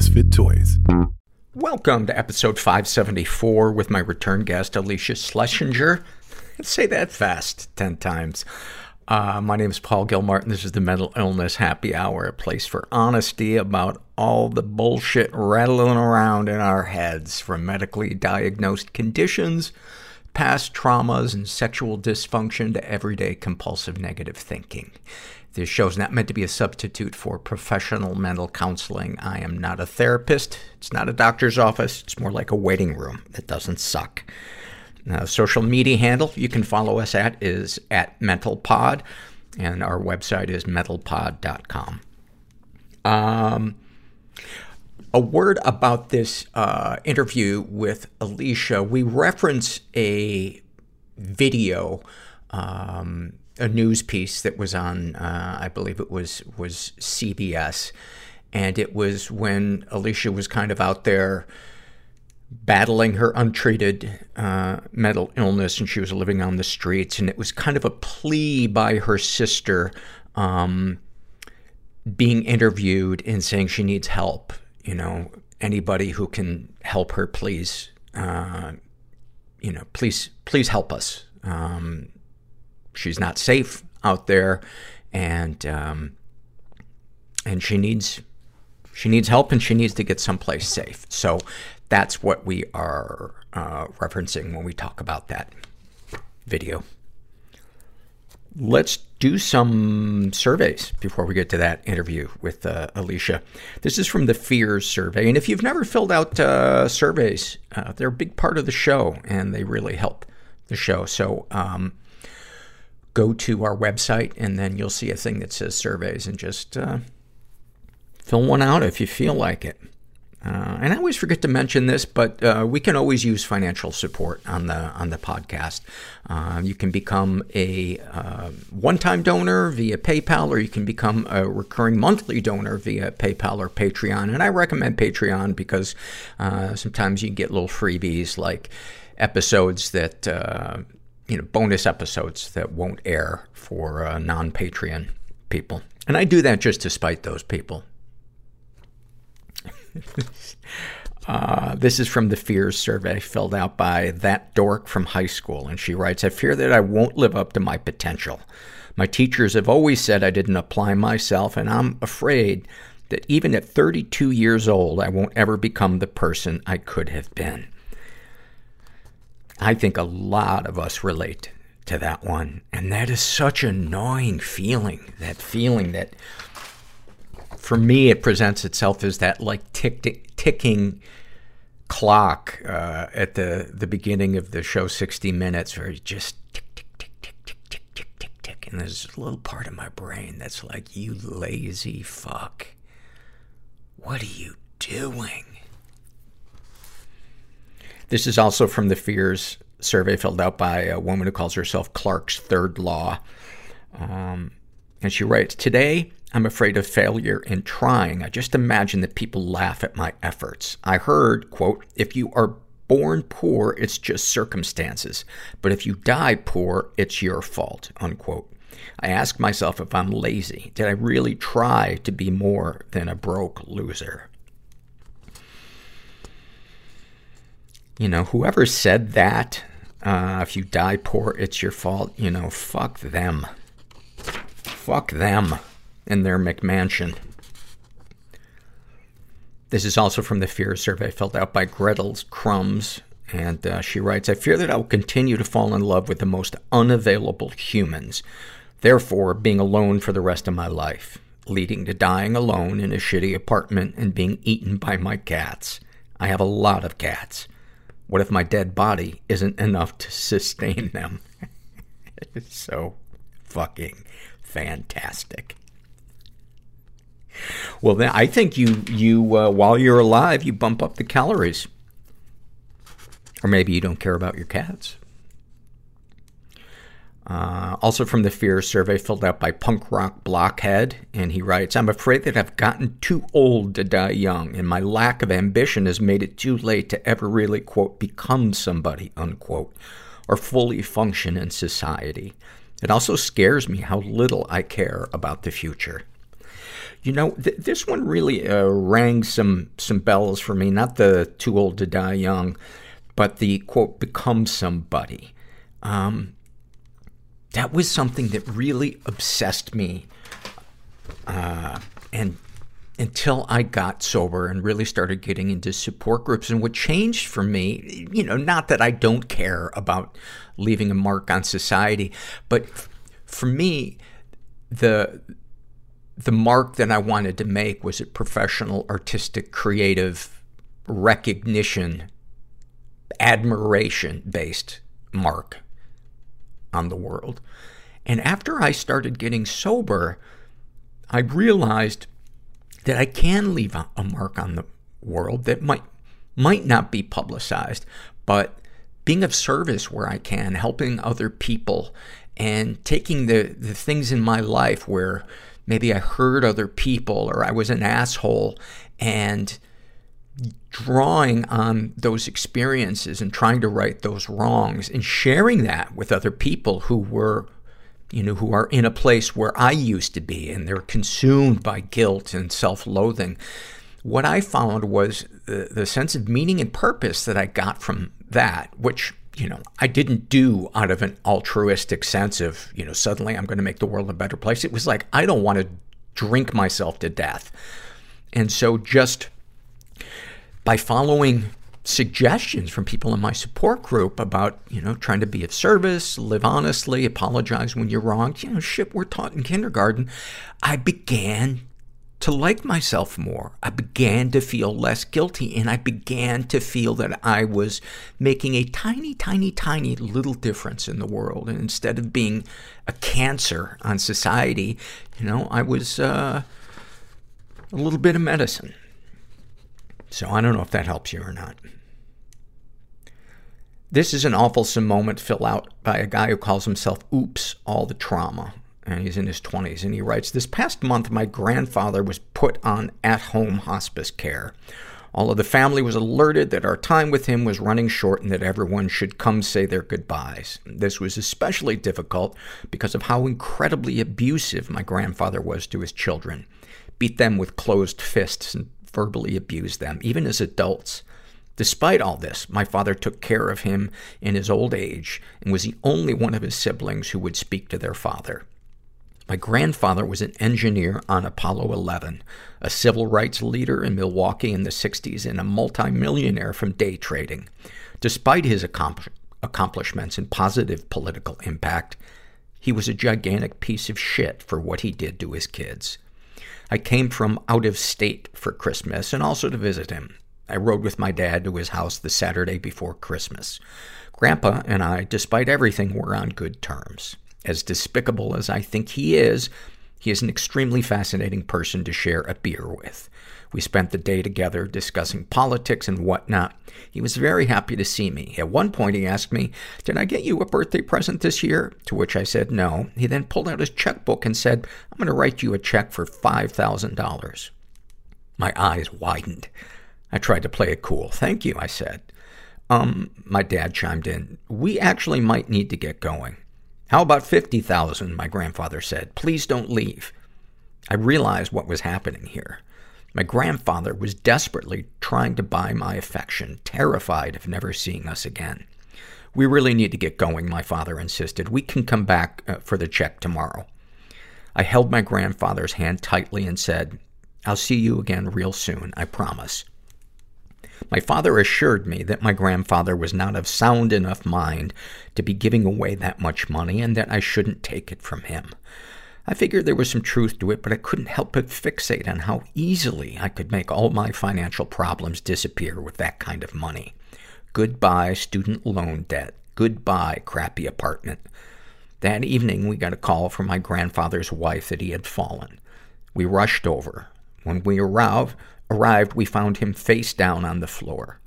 Misfit Toys. Welcome to episode 574 with my return guest, Alycia Schlesinger. Say that fast 10 times. Uh, my name is Paul Gilmartin. This is the Mental Illness Happy Hour, a place for honesty about all the bullshit rattling around in our heads from medically diagnosed conditions, past traumas, and sexual dysfunction to everyday compulsive negative thinking. This show is not meant to be a substitute for professional mental counseling. I am not a therapist. It's not a doctor's office. It's more like a waiting room that doesn't suck. Uh, social media handle you can follow us at is at mentalpod, and our website is mentalpod.com. Um, a word about this uh, interview with Alycia. We reference a video, um, a news piece that was on, uh, I believe it was was CBS, and it was when Alycia was kind of out there battling her untreated uh, mental illness, and she was living on the streets. And it was kind of a plea by her sister um, being interviewed and saying she needs help. You know, anybody who can help her, please, uh, you know, please, please help us. Um, she's not safe out there, and um, and she needs she needs help, and she needs to get someplace safe. So that's what we are uh, referencing when we talk about that video. Let's do some surveys before we get to that interview with uh, Alycia. This is from the Fears survey. And if you've never filled out uh, surveys, uh, they're a big part of the show and they really help the show. So um, go to our website and then you'll see a thing that says surveys and just uh, fill one out if you feel like it. Uh, and I always forget to mention this, but uh, we can always use financial support on the on the podcast. Uh, you can become a uh, one-time donor via PayPal, or you can become a recurring monthly donor via PayPal or Patreon. And I recommend Patreon because uh, sometimes you get little freebies like episodes that uh, you know bonus episodes that won't air for non-Patreon people. And I do that just to spite those people. uh, this is from the fears survey filled out by that dork from high school. And she writes, I fear that I won't live up to my potential. My teachers have always said I didn't apply myself, and I'm afraid that even at 32 years old, I won't ever become the person I could have been. I think a lot of us relate to that one. And that is such an annoying feeling. That feeling that for me, it presents itself as that like tick, tick, ticking clock uh, at the the beginning of the show, sixty minutes, where you just tick, tick, tick, tick, tick, tick, tick, tick, tick, and there's a little part of my brain that's like, "You lazy fuck, what are you doing?" This is also from the Fears survey filled out by a woman who calls herself Clark's Third Law. Um, and she writes, Today, I'm afraid of failure in trying. I just imagine that people laugh at my efforts. I heard, quote, if you are born poor, it's just circumstances. But if you die poor, it's your fault, unquote. I ask myself if I'm lazy. Did I really try to be more than a broke loser? You know, whoever said that, uh, if you die poor, it's your fault, you know, fuck them. Fuck them and their McMansion. This is also from the fear survey filled out by Gretel's Crumbs. And uh, she writes, I fear that I will continue to fall in love with the most unavailable humans, therefore being alone for the rest of my life, leading to dying alone in a shitty apartment and being eaten by my cats. I have a lot of cats. What if my dead body isn't enough to sustain them? it's so fucking fantastic. Well, then I think you, you, uh, while you're alive, you bump up the calories. Or maybe you don't care about your cats. Uh, also from the Fear survey filled out by Punk Rock Blockhead, and he writes, I'm afraid that I've gotten too old to die young, and my lack of ambition has made it too late to ever really, quote, become somebody, unquote, or fully function in society. It also scares me how little I care about the future. You know, th- this one really uh, rang some some bells for me. Not the too old to die young, but the quote become somebody. Um, that was something that really obsessed me, uh, and until I got sober and really started getting into support groups. And what changed for me, you know, not that I don't care about leaving a mark on society, but for me, the the mark that I wanted to make was a professional, artistic, creative recognition, admiration based mark on the world. And after I started getting sober, I realized that I can leave a, mark on the world that might, might not be publicized, but being of service where I can, helping other people, and taking the, the things in my life where maybe I hurt other people or I was an asshole and drawing on those experiences and trying to right those wrongs and sharing that with other people who were, you know, who are in a place where I used to be and they're consumed by guilt and self-loathing. What I found was the, the sense of meaning and purpose that I got from that, which you know, I didn't do out of an altruistic sense of, you know, suddenly I'm going to make the world a better place. It was like, I don't want to drink myself to death. And so just by following suggestions from people in my support group about, you know, trying to be of service, live honestly, apologize when you're wrong, you know, shit we're taught in kindergarten, I began to like myself more. I began to feel less guilty and I began to feel that I was making a tiny, tiny, tiny little difference in the world. And instead of being a cancer on society, you know, I was, uh, a little bit of medicine. So I don't know if that helps you or not. This is an awful moment filled out by a guy who calls himself Oops, All the Trauma and he's in his 20s. And he writes, This past month, my grandfather was put on at home hospice care. All of the family was alerted that our time with him was running short and that everyone should come say their goodbyes. This was especially difficult because of how incredibly abusive my grandfather was to his children. Beat them with closed fists and verbally abused them, even as adults. Despite all this, my father took care of him in his old age and was the only one of his siblings who would speak to their father. My grandfather was an engineer on Apollo 11, a civil rights leader in Milwaukee in the 60s, and a multimillionaire from day trading. Despite his accomplishments and positive political impact, he was a gigantic piece of shit for what he did to his kids. I came from out of state for Christmas and also to visit him. I rode with my dad to his house the Saturday before Christmas. Grandpa and I, despite everything, were on good terms. As despicable as I think he is, he is an extremely fascinating person to share a beer with. We spent the day together discussing politics and whatnot. He was very happy to see me. At one point, he asked me, Did I get you a birthday present this year? To which I said no. He then pulled out his checkbook and said, I'm going to write you a check for $5,000. My eyes widened. I tried to play it cool. Thank you, I said. Um, my dad chimed in. We actually might need to get going. How about 50,000? My grandfather said. Please don't leave. I realized what was happening here. My grandfather was desperately trying to buy my affection, terrified of never seeing us again. We really need to get going, my father insisted. We can come back uh, for the check tomorrow. I held my grandfather's hand tightly and said, I'll see you again real soon, I promise. My father assured me that my grandfather was not of sound enough mind to be giving away that much money and that I shouldn't take it from him. I figured there was some truth to it, but I couldn't help but fixate on how easily I could make all my financial problems disappear with that kind of money. Goodbye student loan debt. Goodbye crappy apartment. That evening, we got a call from my grandfather's wife that he had fallen. We rushed over. When we arrived, arrived, we found him face down on the floor.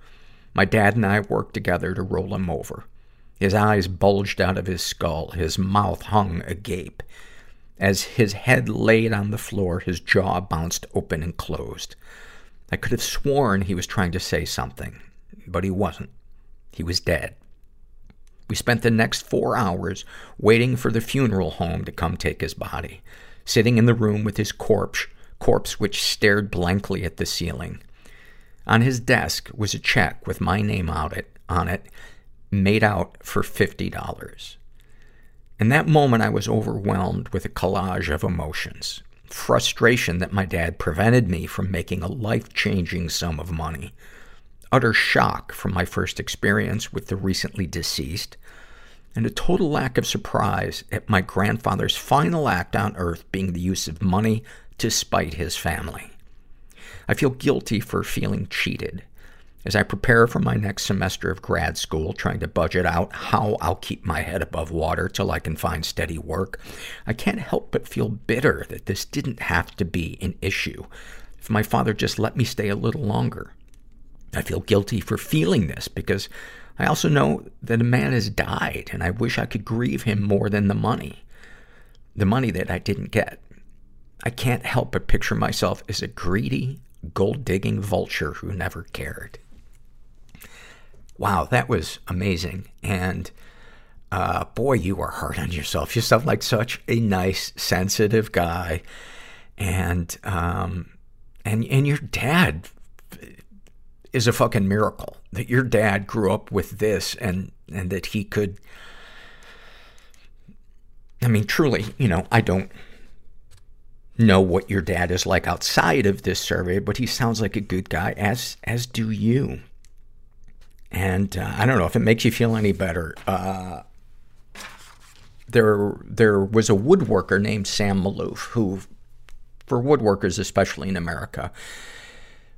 My dad and I worked together to roll him over. His eyes bulged out of his skull. His mouth hung agape. As his head laid on the floor, his jaw bounced open and closed. I could have sworn he was trying to say something, but he wasn't. He was dead. We spent the next four hours waiting for the funeral home to come take his body. Sitting in the room with his corpse, corpse which stared blankly at the ceiling. On his desk was a check with my name on it, on it made out for $50. In that moment, I was overwhelmed with a collage of emotions. Frustration that my dad prevented me from making a life-changing sum of money. Utter shock from my first experience with the recently deceased. And a total lack of surprise at my grandfather's final act on earth being the use of money to spite his family. I feel guilty for feeling cheated. As I prepare for my next semester of grad school, trying to budget out how I'll keep my head above water till I can find steady work, I can't help but feel bitter that this didn't have to be an issue. If my father just let me stay a little longer. I feel guilty for feeling this because I also know that a man has died and I wish I could grieve him more than the money. The money that I didn't get. I can't help but picture myself as a greedy, gold-digging vulture who never cared. Wow, that was amazing. And, uh, boy, you are hard on yourself. You sound like such a nice, sensitive guy. And, um, and, and your dad is a fucking miracle. That your dad grew up with this and, and that he could, I mean, truly, you know, I don't know what your dad is like outside of this survey, but he sounds like a good guy, as, as do you. And uh, I don't know if it makes you feel any better. Uh, there, there was a woodworker named Sam Maloof who, for woodworkers, especially in America,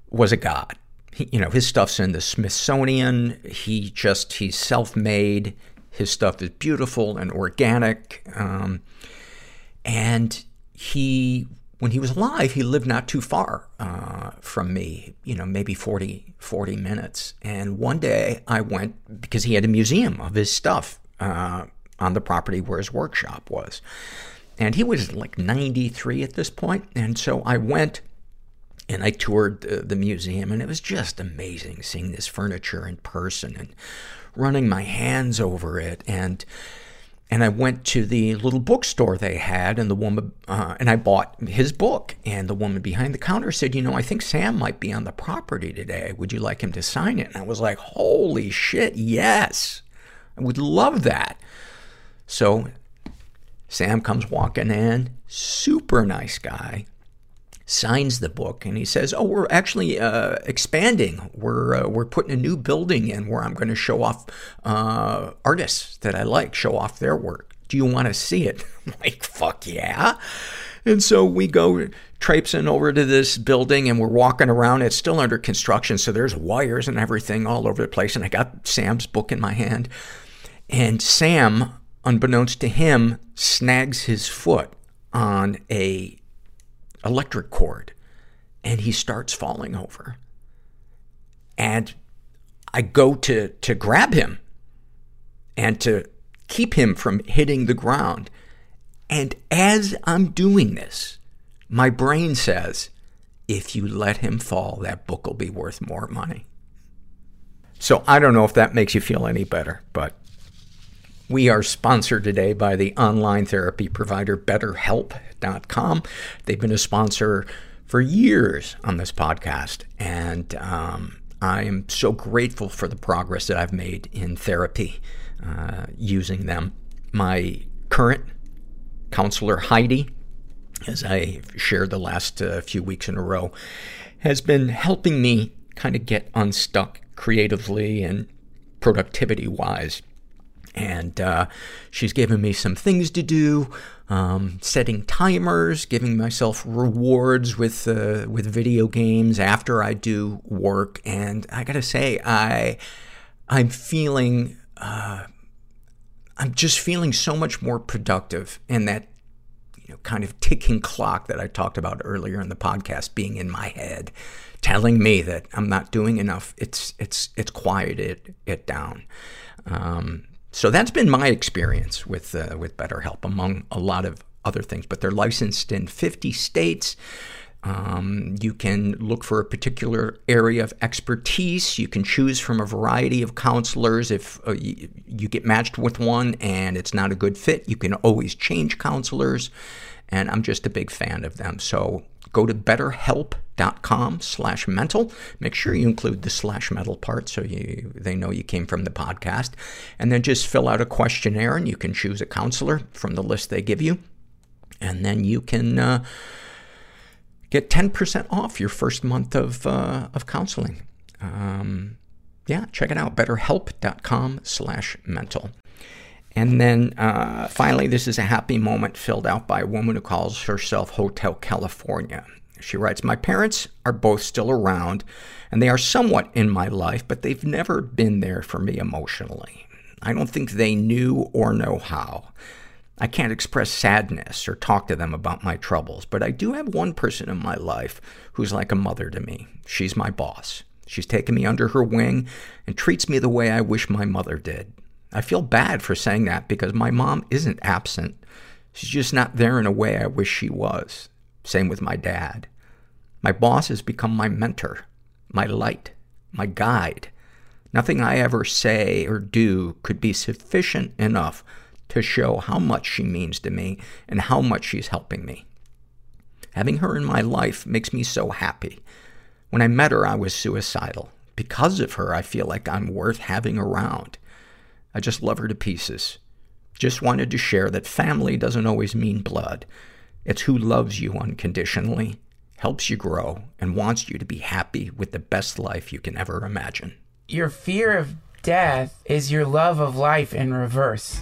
was a god. He, you know, his stuff's in the Smithsonian. He just, he's self-made. His stuff is beautiful and organic. Um, and he when he was alive, he lived not too far uh, from me, you know, maybe 40, 40 minutes. And one day I went, because he had a museum of his stuff uh, on the property where his workshop was. And he was like 93 at this point. And so I went and I toured the, the museum, and it was just amazing seeing this furniture in person and running my hands over it. And and I went to the little bookstore they had, and the woman, uh, and I bought his book. And the woman behind the counter said, you know, I think Sam might be on the property today. Would you like him to sign it? And I was like, holy shit, yes. I would love that. So Sam comes walking in, super nice guy, signs the book and he says, "Oh, we're actually uh, expanding. We're uh, we're putting a new building in where I'm going to show off uh, artists that I like, show off their work. Do you want to see it?" I'm like, "Fuck yeah!" And so we go traipsing over to this building and we're walking around. It's still under construction, so there's wires and everything all over the place. And I got Sam's book in my hand, and Sam, unbeknownst to him, snags his foot on a electric cord and he starts falling over. And I go to, to grab him and to keep him from hitting the ground. And as I'm doing this, my brain says, if you let him fall, that book will be worth more money. So I don't know if that makes you feel any better, but we are sponsored today by the online therapy provider BetterHelp.com. They've been a sponsor for years on this podcast, and um, I am so grateful for the progress that I've made in therapy uh, using them. My current counselor, Heidi, as I shared the last uh, few weeks in a row, has been helping me kind of get unstuck creatively and productivity wise and, uh, she's given me some things to do, um, setting timers, giving myself rewards with, uh, with video games after I do work. And I gotta say, I, I'm feeling, uh, I'm just feeling so much more productive and that, you know, kind of ticking clock that I talked about earlier in the podcast being in my head, telling me that I'm not doing enough. It's, it's, it's quieted it down. Um, so that's been my experience with, uh, with BetterHelp, among a lot of other things. But they're licensed in 50 states. Um, you can look for a particular area of expertise. You can choose from a variety of counselors. If uh, you, you, get matched with one and it's not a good fit, you can always change counselors. And I'm just a big fan of them. So go to betterhelp.com slash mental. Make sure you include the slash mental part so you, they know you came from the podcast. And then just fill out a questionnaire and you can choose a counselor from the list they give you. And then you can, uh, get 10% off your first month of, uh, of counseling. Um, yeah, check it out. Betterhelp.com slash mental. And then, uh, finally, this is a happy moment filled out by a woman who calls herself Hotel California. She writes, My parents are both still around, and they are somewhat in my life, but they've never been there for me emotionally. I don't think they knew or know how. I can't express sadness or talk to them about my troubles, but I do have one person in my life who's like a mother to me. She's my boss. She's taken me under her wing and treats me the way I wish my mother did. I feel bad for saying that because my mom isn't absent. She's just not there in a way I wish she was. Same with my dad. My boss has become my mentor, my light, my guide. Nothing I ever say or do could be sufficient enough to show how much she means to me and how much she's helping me. Having her in my life makes me so happy. When I met her, I was suicidal. Because of her, I feel like I'm worth having around. I just love her to pieces. Just wanted to share that family doesn't always mean blood. It's who loves you unconditionally, helps you grow, and wants you to be happy with the best life you can ever imagine. Your fear of death is your love of life in reverse.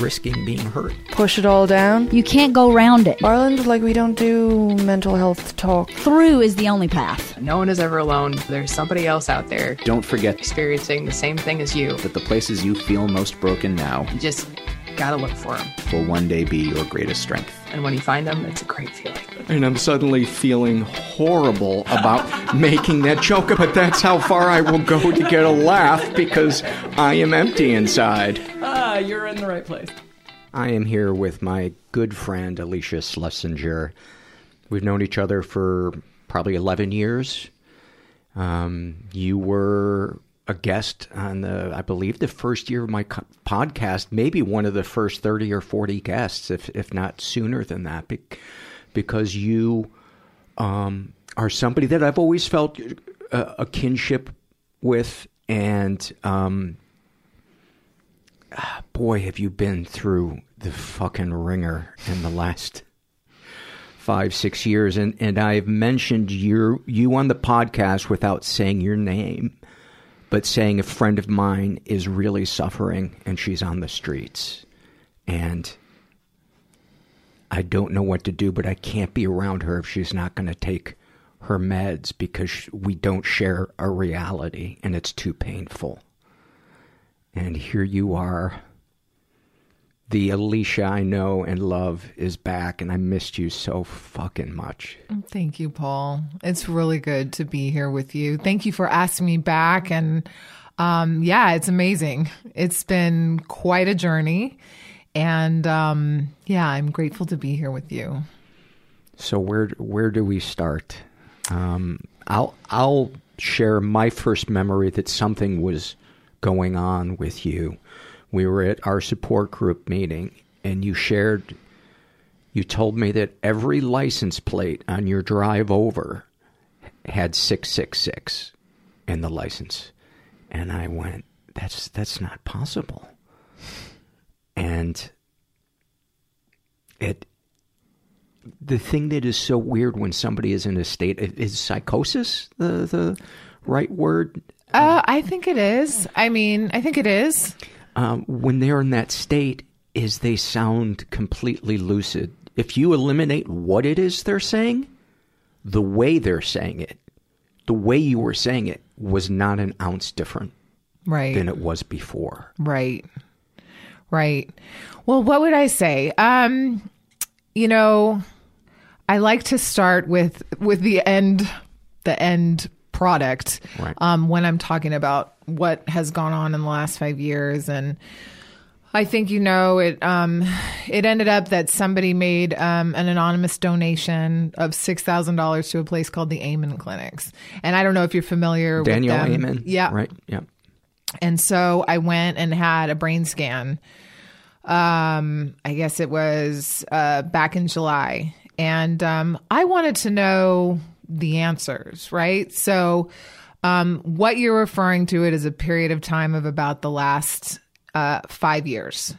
risking being hurt. push it all down. You can't go around it. Ireland, like, we don't do mental health talk. Through is the only path. No one is ever alone. There's somebody else out there Don't forget experiencing the same thing as you. that the places you feel most broken now just gotta look for them. will one day be your greatest strength. And when you find them, it's a great feeling. And I'm suddenly feeling horrible about making that joke, but that's how far I will go to get a laugh because I am empty inside. Ah, you're in the right place. I am here with my good friend Alycia Schlesinger. We've known each other for probably 11 years. Um, you were a guest on the, I believe, the first year of my co- podcast, maybe one of the first 30 or 40 guests, if, if not sooner than that, bec- because you um, are somebody that I've always felt a, a kinship with. And um, ah, boy, have you been through the fucking ringer in the last five, six years. And, and I've mentioned your, you on the podcast without saying your name, but saying a friend of mine is really suffering and she's on the streets. And I don't know what to do, but I can't be around her if she's not going to take her meds because we don't share a reality and it's too painful. And here you are. The Alycia I know and love is back, and I missed you so fucking much. Thank you, Paul. It's really good to be here with you. Thank you for asking me back. And um, yeah, it's amazing. It's been quite a journey. And um, yeah, I'm grateful to be here with you. So where where do we start? Um, I'll I'll share my first memory that something was going on with you. We were at our support group meeting, and you shared. You told me that every license plate on your drive over had six six six in the license, and I went, "That's that's not possible." And it the thing that is so weird when somebody is in a state is psychosis the the right word Uh, I think it is. I mean, I think it is. Um, when they're in that state is they sound completely lucid if you eliminate what it is they're saying the way they're saying it the way you were saying it was not an ounce different Right. than it was before Right. Right. Well, what would I say? Um, you know, I like to start with with the end the end product Right. um, when I'm talking about what has gone on in the last five years. And I think you know it. Um, it ended up that somebody made um, an anonymous donation of six thousand dollars to a place called the Amen Clinics, and I don't know if you're familiar Daniel with them. Amen. Yeah, Right. Yeah. and so I went and had a brain scan. Um, I guess it was uh, back in July, and um, I wanted to know the answers. Right, so um, what you're referring to it is a period of time of about the last uh, five years.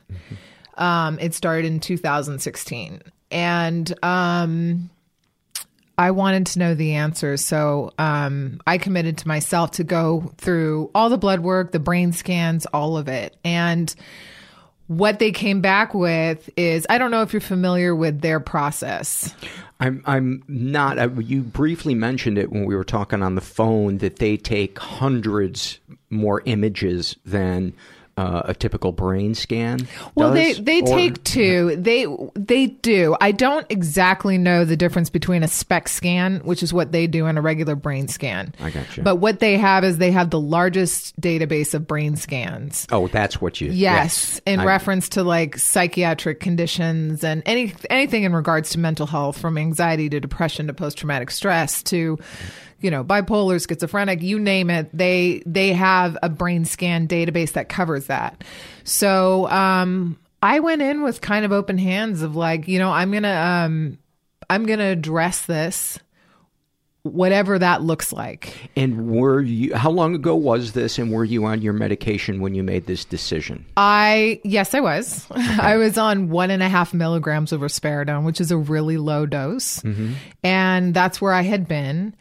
Um, it started in 2016, and um, I wanted to know the answers. So um, I committed to myself to go through all the blood work, the brain scans, all of it. And what they came back with is I don't know if you're familiar with their process. I'm I'm not. I, you briefly mentioned it when we were talking on the phone that they take hundreds more images than uh, a typical brain scan. Well, does, they they or- take two. They they do. I don't exactly know the difference between a SPECT scan, which is what they do, and a regular brain scan. I got you. But what they have is they have the largest database of brain scans. Oh, that's what you. Yes, in I- reference to like psychiatric conditions and any anything in regards to mental health, from anxiety to depression to post traumatic stress to, you know, bipolar, schizophrenic, you name it. They they have a brain scan database that covers that. So um, I went in with kind of open hands of like, you know, I'm gonna um, I'm gonna address this, whatever that looks like. And were you? How long ago was this? And were you on your medication when you made this decision? I yes, I was. I was on one and a half milligrams of risperidone, which is a really low dose, and that's where I had been.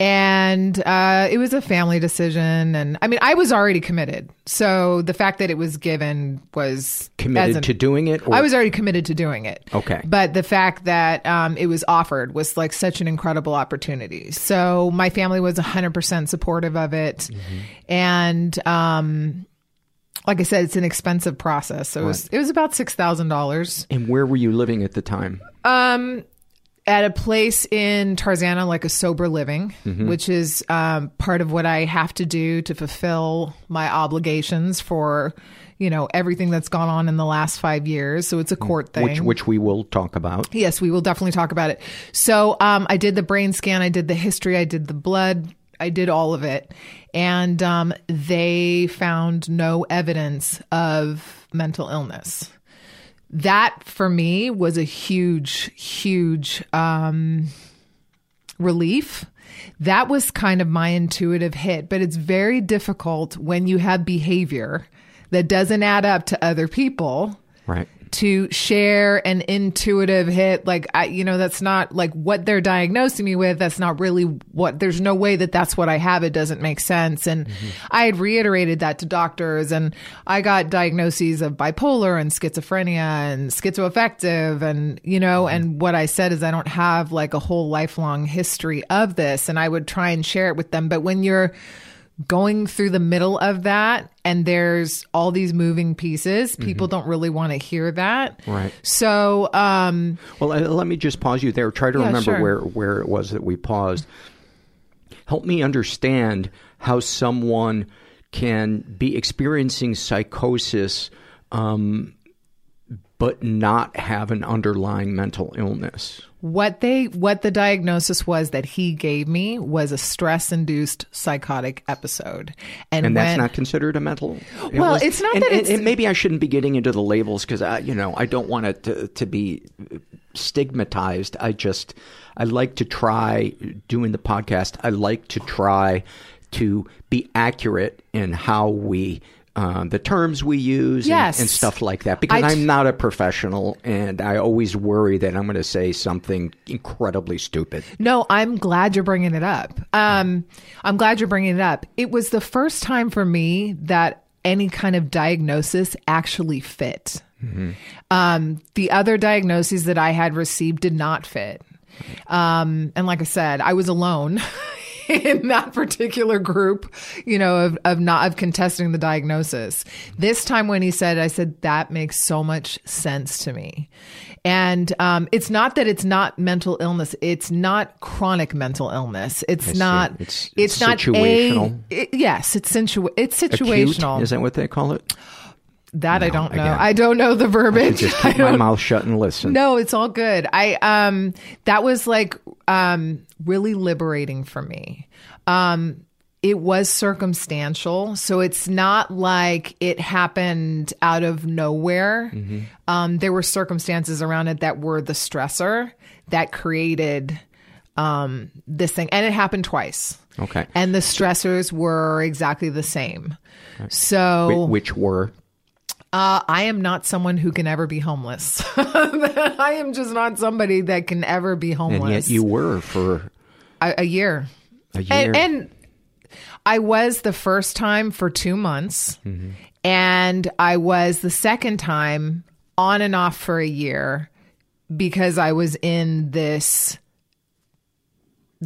And uh, it was a family decision, and I mean, I was already committed. So the fact that it was given was Committed an- to doing it? Or? I was already committed to doing it. Okay. But the fact that um, it was offered was like such an incredible opportunity. So my family was 100% supportive of it. And um, like I said, it's an expensive process. So it was, it was about $6,000 And where were you living at the time? At a place in Tarzana, like a sober living, which is um, part of what I have to do to fulfill my obligations for, you know, everything that's gone on in the last five years. So it's a court thing. Which which we will talk about. Yes, we will definitely talk about it. So um, I did the brain scan, I did the history, I did the blood, I did all of it. And um, they found no evidence of mental illness. That for me was a huge, huge um, relief. That was kind of my intuitive hit, but it's very difficult when you have behavior that doesn't add up to other people Right. To share an intuitive hit. Like I, you know that's not like what they're diagnosing me with. That's not really what there's no way that that's what i have. It doesn't make sense. And mm-hmm. i had reiterated that to doctors and i got diagnoses of bipolar and schizophrenia and schizoaffective and you know mm-hmm. and what i said is i don't have like a whole lifelong history of this and i would try and share it with them. But when you're going through the middle of that and there's all these moving pieces people don't really want to hear that Right. so um Well, uh, let me just pause you there. Try to Yeah, remember sure. where where it was that we paused. Help me understand how someone can be experiencing psychosis, um, but not have an underlying mental illness. what they what the diagnosis was that he gave me was a stress induced psychotic episode and, And that's when not considered a mental Well, illness? it's not and, that and- it's- and maybe I shouldn't be getting into the labels because I, you know, I don't want it to, to be stigmatized. I just, I like to try doing the podcast. I like to try to be accurate in how we, uh, the terms we use and- Yes. and, stuff like that because I t- I'm not a professional and I always worry that I'm going to say something incredibly stupid. No, I'm glad you're bringing it up. Um, I'm glad you're bringing it up. It was the first time for me that any kind of diagnosis actually fit. Um, the other diagnoses that I had received did not fit. Um, and like I said, I was alone in that particular group, you know, of, of not of contesting the diagnosis. This time when he said, I said, that makes so much sense to me. And um, it's not that it's not mental illness. It's not chronic mental illness. It's I see. not. It's- It's, it's not situational. A, it- yes, it's situa- It's Acute? situational. Is that what they call it? That I don't know. again. I don't know the I verbiage. just I my mouth shut and listen. no, it's all good. I um that was like um really liberating for me. Um it was circumstantial, so it's not like it happened out of nowhere. Um there were circumstances around it that were the stressor that created um this thing and it happened twice. Okay. And the stressors were exactly the same. So Wh- Which were uh, I am not someone who can ever be homeless. I am just not somebody that can ever be homeless. and yet you were for a, a year. a year. And, and I was the first time for two months, Mm-hmm. and I was the second time on and off for a year because I was in this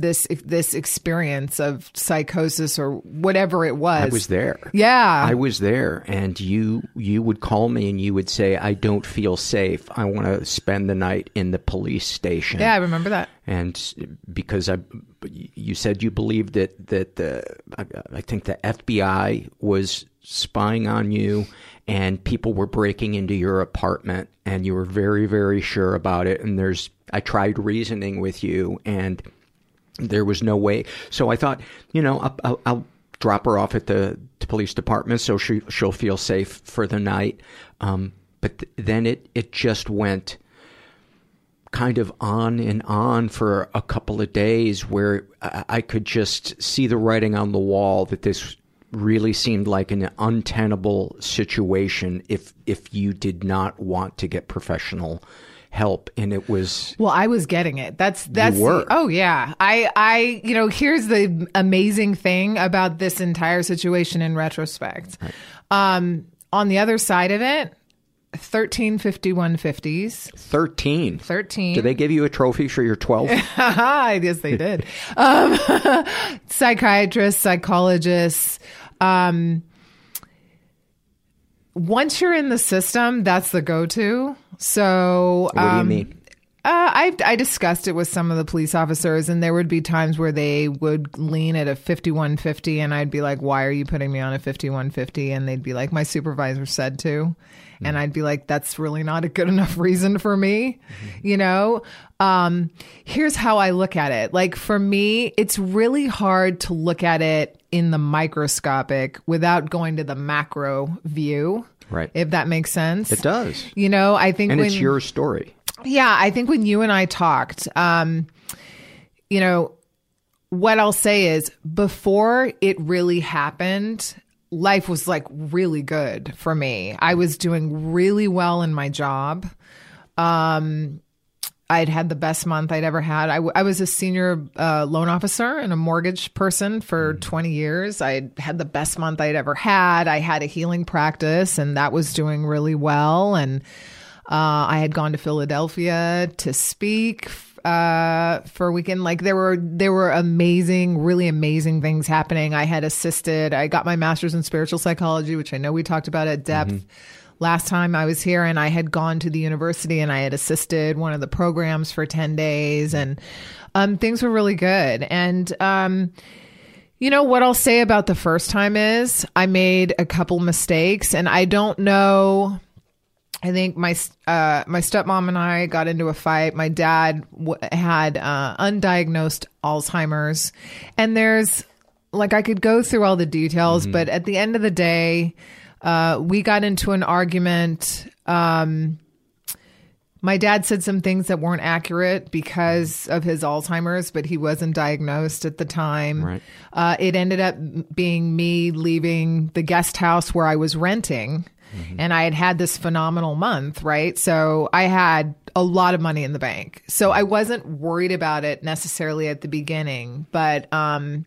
this this experience of psychosis or whatever it was. I was there. Yeah. I was there, and you you would call me and you would say, "I don't feel safe. I want to spend the night in the police station." yeah, I remember that. and because I, you said you believed that that the I, I think the FBI was spying on you, and people were breaking into your apartment, and you were very very sure about it. And there's I tried reasoning with you, and there was no way. So I thought, you know, I'll, I'll, I'll drop her off at the, the police department so she she'll feel safe for the night. Um, but th- then it it just went kind of on and on for a couple of days where I, I could just see the writing on the wall that this really seemed like an untenable situation if if you did not want to get professional help and it was Well, I was getting it. That's that's the- oh yeah. I I you know, here's the amazing thing about this entire situation in retrospect. Um on the other side of it, 13 5150s. 13 13. did they give you a trophy for your 12 yes, they did. um, psychiatrists, psychologists. Um, once you're in the system, that's the go-to. So, what do you um, mean Uh, I I discussed it with some of the police officers, and there would be times where they would lean at a fifty one fifty, and I'd be like, "Why are you putting me on a fifty one fifty?" And they'd be like, "My supervisor said to," and I'd be like, "That's really not a good enough reason for me," you know. Um, here's how I look at it. Like for me, it's really hard to look at it in the microscopic without going to the macro view. Right. If that makes sense. it does You know, I think and when it's your story yeah, I think when you and I talked, um, you know, what I'll say is before it really happened, life was like really good for me. I was doing really well in my job. Um, I'd had the best month I'd ever had. I, w- I was a senior uh, loan officer and a mortgage person for 20 years. I had the best month I'd ever had. I had a healing practice, and that was doing really well. And uh, I had gone to Philadelphia to speak uh, for a weekend. Like there were there were amazing, really amazing things happening. I had assisted. I got my master's in spiritual psychology, which I know we talked about at depth last time I was here, and I had gone to the university and I had assisted one of the programs for ten days, and um, things were really good. And um, you know what I'll say about the first time is I made a couple mistakes, and I don't know. I think my uh, my stepmom and I got into a fight. My dad w- had uh, undiagnosed Alzheimer's, and there's like I could go through all the details, but at the end of the day, uh, we got into an argument. Um, my dad said some things that weren't accurate because of his Alzheimer's, but he wasn't diagnosed at the time. Right. Uh, it ended up being me leaving the guest house where I was renting. And I had had this phenomenal month, right? So I had a lot of money in the bank. So I wasn't worried about it necessarily at the beginning, but um,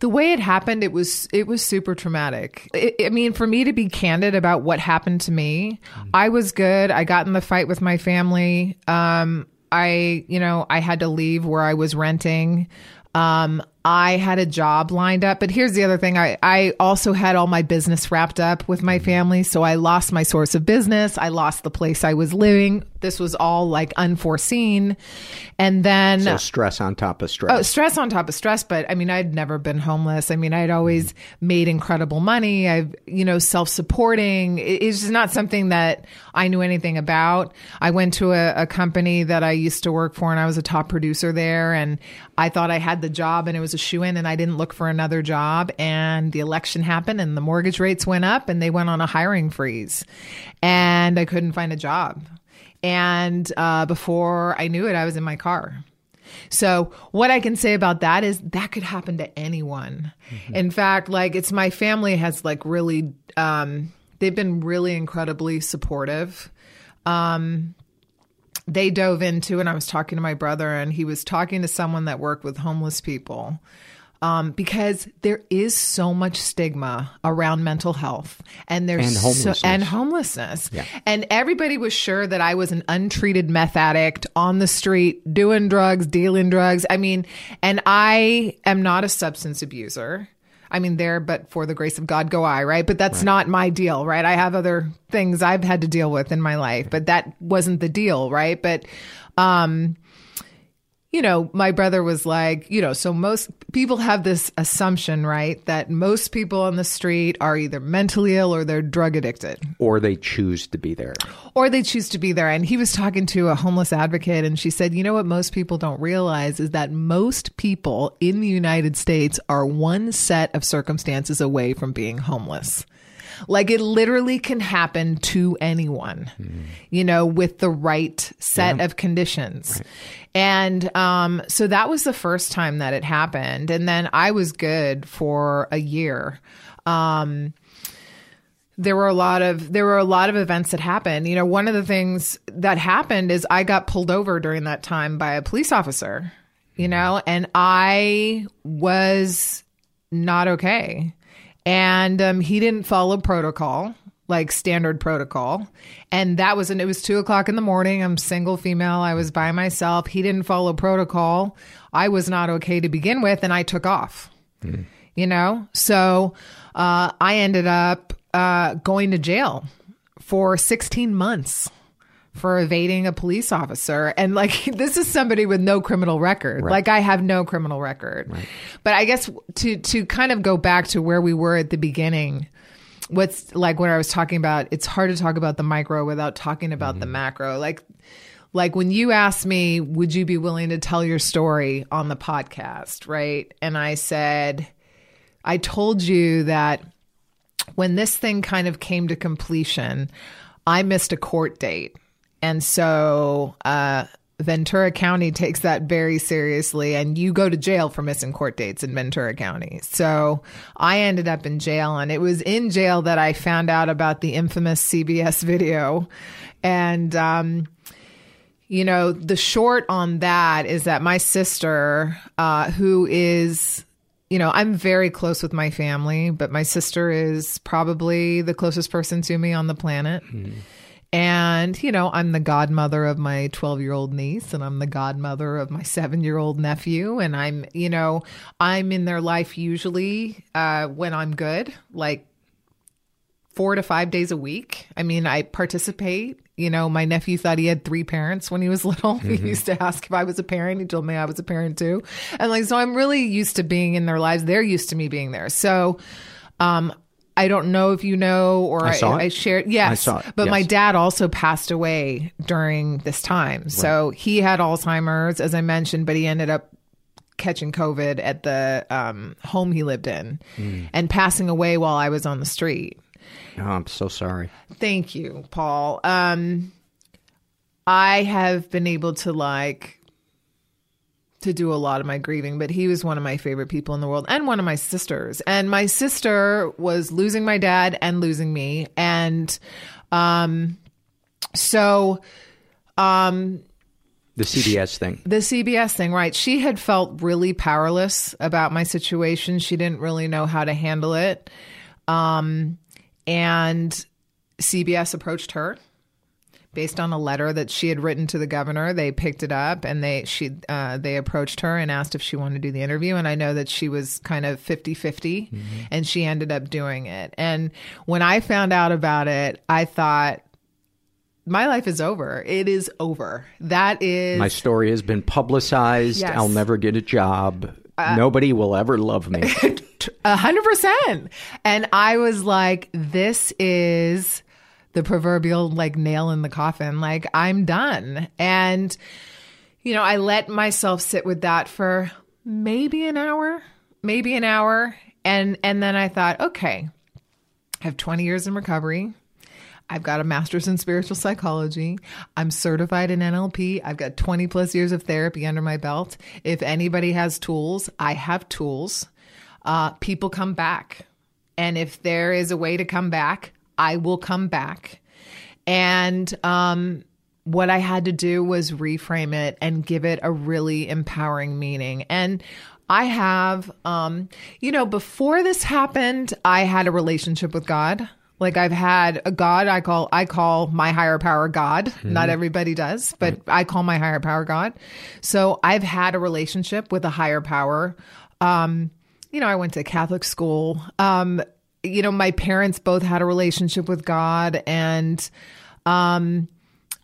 the way it happened, it was it was super traumatic. I I mean, for me to be candid about what happened to me, I was good. I got in the fight with my family. Um, I, you know, I had to leave where I was renting. Um, I had a job lined up. But here's the other thing I, I also had all my business wrapped up with my mm-hmm. family. So I lost my source of business. I lost the place I was living. This was all like unforeseen. And then. So stress on top of stress. Oh, stress on top of stress. But I mean, I'd never been homeless. I mean, I'd always mm-hmm. made incredible money. I've, you know, self supporting. It's just not something that I knew anything about. I went to a, a company that I used to work for and I was a top producer there. And I thought I had the job and it was a shoe in and I didn't look for another job. And the election happened and the mortgage rates went up and they went on a hiring freeze. And I couldn't find a job. And uh, before I knew it, I was in my car. So, what I can say about that is that could happen to anyone. Mm-hmm. In fact, like it's my family has like really, um, they've been really incredibly supportive. Um, they dove into, and I was talking to my brother, and he was talking to someone that worked with homeless people. Um, because there is so much stigma around mental health and there's and homelessness. So, and homelessness. Yeah. And everybody was sure that I was an untreated meth addict on the street doing drugs, dealing drugs. I mean, and I am not a substance abuser. I mean, there, but for the grace of God go I, right? But that's right. not my deal, right? I have other things I've had to deal with in my life, but that wasn't the deal, right? But, um, you know, my brother was like, you know, so most people have this assumption, right, that most people on the street are either mentally ill or they're drug addicted. Or they choose to be there. Or they choose to be there. And he was talking to a homeless advocate, and she said, you know what most people don't realize is that most people in the United States are one set of circumstances away from being homeless. Like it literally can happen to anyone, mm. you know, with the right set yeah. of conditions. Right. And um, so that was the first time that it happened. And then I was good for a year. Um, there were a lot of there were a lot of events that happened. You know, one of the things that happened is I got pulled over during that time by a police officer, you know, and I was not okay and um, he didn't follow protocol like standard protocol. And that was and it was two o'clock in the morning. I'm single female. I was by myself. He didn't follow protocol. I was not okay to begin with and i took off. Mm. you know? So uh, i ended up uh, going to jail for 16 months for evading a police officer. And like, this is somebody with no criminal record. Right. Like, I have no criminal record. Right. But I guess to, to kind of go back to where we were at the beginning, what's like what I was talking about, it's hard to talk about the micro without talking about mm-hmm. the macro. Like, like when you asked me, would you be willing to tell your story on the podcast? Right. And I said, I told you that when this thing kind of came to completion, I missed a court date and so uh, Ventura County takes that very seriously, and you go to jail for missing court dates in Ventura County. So I ended up in jail, and it was in jail that I found out about the infamous CBS video. And, um, you know, the short on that is that my sister, uh, who is you know, I'm very close with my family, but my sister is probably the closest person to me on the planet. Mm. And, you know, I'm the godmother of my 12 year old niece and I'm the godmother of my seven year old nephew. And I'm, you know, I'm in their life usually uh, when I'm good, like four to five days a week. I mean, I participate. You know, my nephew thought he had three parents when he was little. Mm-hmm. He used to ask if I was a parent. He told me I was a parent too. And like, so I'm really used to being in their lives. They're used to me being there. So, um, I don't know if you know or I, I, I shared. Yes, I saw it. But yes. my dad also passed away during this time. Right. So he had Alzheimer's, as I mentioned, but he ended up catching COVID at the um, home he lived in mm. and passing away while I was on the street. Oh, I'm so sorry. Thank you, Paul. Um, I have been able to like to do a lot of my grieving, but he was one of my favorite people in the world and one of my sisters. And my sister was losing my dad and losing me. And um so um the CBS thing. The CBS thing, right. She had felt really powerless about my situation. She didn't really know how to handle it. Um and CBS approached her based on a letter that she had written to the governor. They picked it up and they she uh, they approached her and asked if she wanted to do the interview. And I know that she was kind of 50 50 and she ended up doing it. And when I found out about it, I thought, my life is over. It is over. That is My story has been publicized. Yes. I'll never get a job. Nobody will ever love me. A hundred percent. And I was like, this is the proverbial like nail in the coffin. Like I'm done. And, you know, I let myself sit with that for maybe an hour, maybe an hour. And, and then I thought, okay, I have 20 years in recovery. I've got a master's in spiritual psychology. I'm certified in NLP. I've got 20 plus years of therapy under my belt. If anybody has tools, I have tools. Uh, people come back. And if there is a way to come back, I will come back. And um, what I had to do was reframe it and give it a really empowering meaning. And I have, um, you know, before this happened, I had a relationship with God. Like I've had a God I call I call my higher power God. Not everybody does, but I call my higher power God. So I've had a relationship with a higher power. Um, you know, I went to Catholic school. Um, you know, my parents both had a relationship with God and um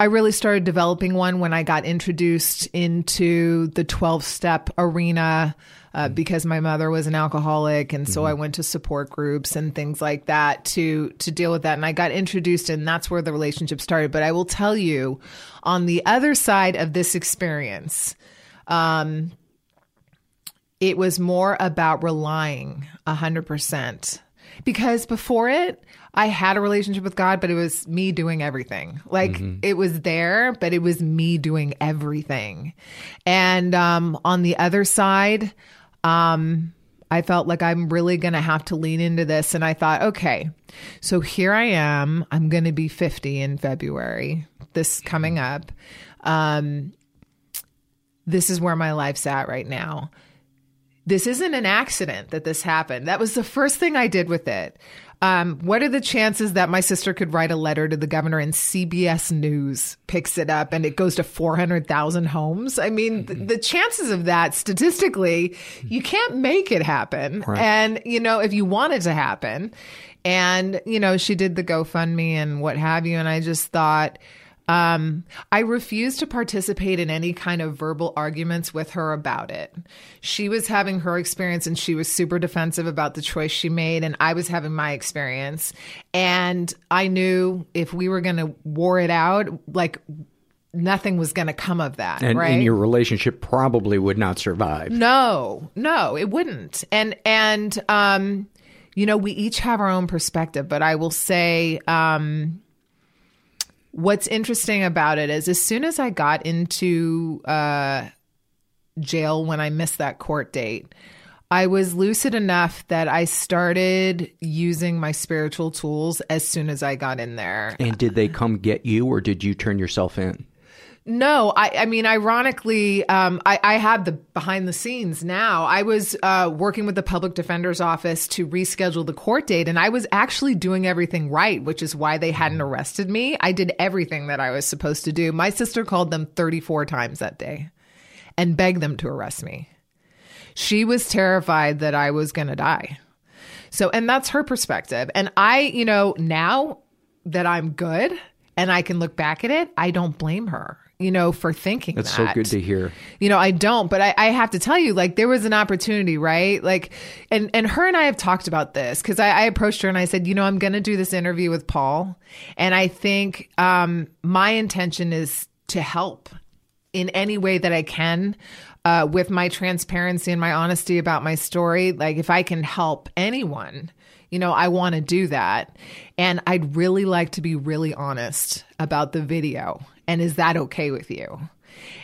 I really started developing one when I got introduced into the 12 step arena uh, because my mother was an alcoholic. And so I went to support groups and things like that to, to deal with that. And I got introduced and that's where the relationship started. But I will tell you on the other side of this experience, um, it was more about relying 100%. Because before it, I had a relationship with God, but it was me doing everything. Like it was there, but it was me doing everything. And um, on the other side, um, I felt like I'm really going to have to lean into this. And I thought, okay, so here I am. I'm going to be 50 in February, this coming up. Um, this is where my life's at right now this isn't an accident that this happened. That was the first thing I did with it. Um, what are the chances that my sister could write a letter to the governor and CBS News picks it up and it goes to 400,000 homes? I mean, th- the chances of that statistically, you can't make it happen. And, you know, if you want it to happen, and, you know, she did the GoFundMe and what have you. And I just thought, um, I refused to participate in any kind of verbal arguments with her about it. She was having her experience and she was super defensive about the choice she made, and I was having my experience. And I knew if we were going to war it out, like nothing was going to come of that, and, right? and your relationship probably would not survive. No, no, it wouldn't. And and um, you know, we each have our own perspective, but I will say, um, what's interesting about it is as soon as I got into uh, jail when I missed that court date, I was lucid enough that I started using my spiritual tools as soon as I got in there. And did they come get you, or did you turn yourself in? No, I, I mean, ironically, um, I, I have the behind the scenes now. I was uh, working with the public defender's office to reschedule the court date, and I was actually doing everything right, which is why they hadn't arrested me. I did everything that I was supposed to do. My sister called them 34 times that day and begged them to arrest me. She was terrified that I was going to die. So, and that's her perspective. And I, you know, now that I'm good and I can look back at it, I don't blame her, you know, for thinking That's that. so good to hear. You know, I don't, but I, I have to tell you, like, there was an opportunity, right? Like, and and her and I have talked about this because I, I approached her and I said, you know, I'm going to do this interview with Paul, and I think um, my intention is to help in any way that I can. Uh, with my transparency and my honesty about my story, like if I can help anyone, you know, I want to do that. And I'd really like to be really honest about the video. And is that okay with you?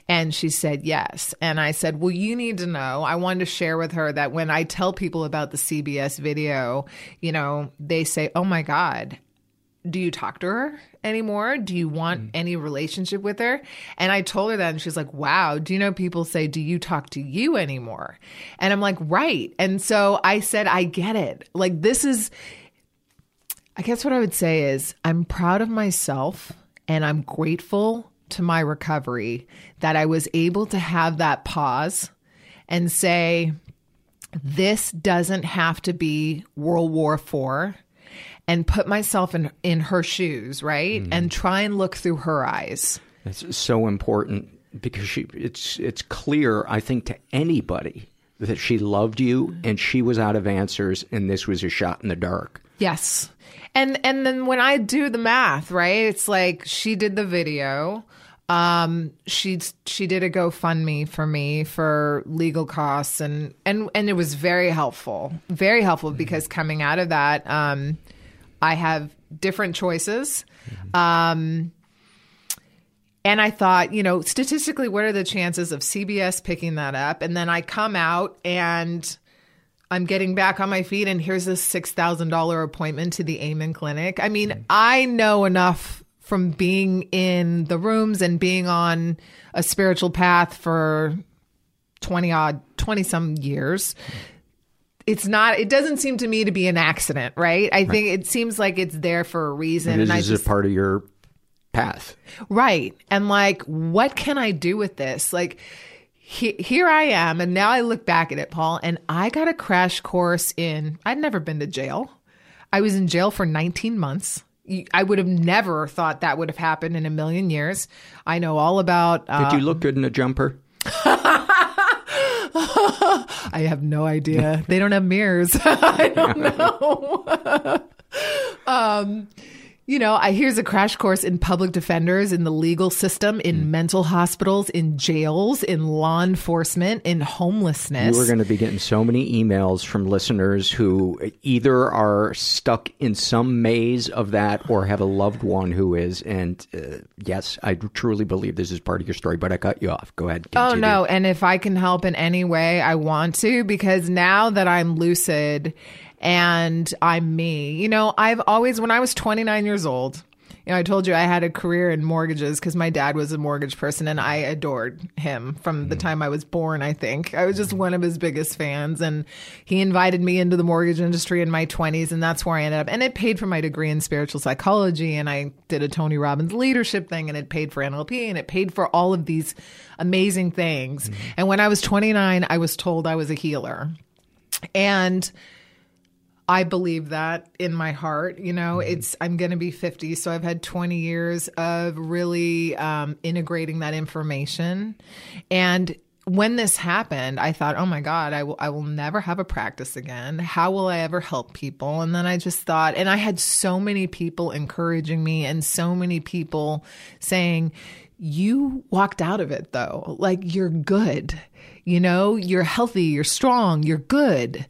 And she said yes. And I said, Well, you need to know. I wanted to share with her that when I tell people about the CBS video, you know, they say, Oh my God, do you talk to her anymore? Do you want mm. any relationship with her? And I told her that, and she's like, Wow, do you know people say, Do you talk to you anymore? And I'm like, Right. And so I said, I get it. Like, this is, I guess what I would say is, I'm proud of myself And I'm grateful to my recovery that I was able to have that pause and say, this doesn't have to be World War IV and put myself in in her shoes, right? Mm. And try and look through her eyes. It's so important because she it's it's clear I think to anybody that she loved you and she was out of answers and this was a shot in the dark. Yes. And and then when I do the math, right? It's like she did the video. Um she she did a GoFundMe for me for legal costs and and and it was very helpful. Very helpful because coming out of that um I have different choices. Um and I thought, you know, statistically, what are the chances of CBS picking that up? And then I come out and I'm getting back on my feet, and here's a $6,000 appointment to the Amen Clinic. I mean, mm. I know enough from being in the rooms and being on a spiritual path for 20 odd, 20 some years. It's not, it doesn't seem to me to be an accident, right? I think it seems like it's there for a reason. This and I is just, a part of your path. Right. And like, what can I do with this? Like, he, here I am. And now I look back at it, Paul, and I got a crash course in, I'd never been to jail. I was in jail for 19 months. I would have never thought that would have happened in a million years. I know all about. Uh, Did you look good in a jumper? I have no idea. they don't have mirrors. I don't know. um, you know, I here's a crash course in public defenders, in the legal system, in mental hospitals, in jails, in law enforcement, in homelessness. You are going to be getting so many emails from listeners who either are stuck in some maze of that or have a loved one who is. And uh, yes, I truly believe this is part of your story, but I cut you off. Go ahead. Oh no! And if I can help in any way, I want to because now that I'm lucid and I'm me, you know, I've always when I was 29 years old, you know, I told you I had a career in mortgages because my dad was a mortgage person and I adored him from the hmm. time I was born. I think I was just one of his biggest fans, and he invited me into the mortgage industry in my 20s, and that's where I ended up. And it paid for my degree in spiritual psychology, and I did a Tony Robbins leadership thing, and it paid for NLP, and it paid for all of these amazing things. Hmm. And when I was 29, I was told I was a healer, and I believe that in my heart. You know, it's I'm going to be 50, so I've had 20 years of really um, integrating that information. And when this happened, I thought, oh my God, I will I will never have a practice again. How will I ever help people? And then I just thought, and I had so many people encouraging me, and so many people saying. You walked out of it though. Like you're good. You know, you're healthy, you're strong, you're good.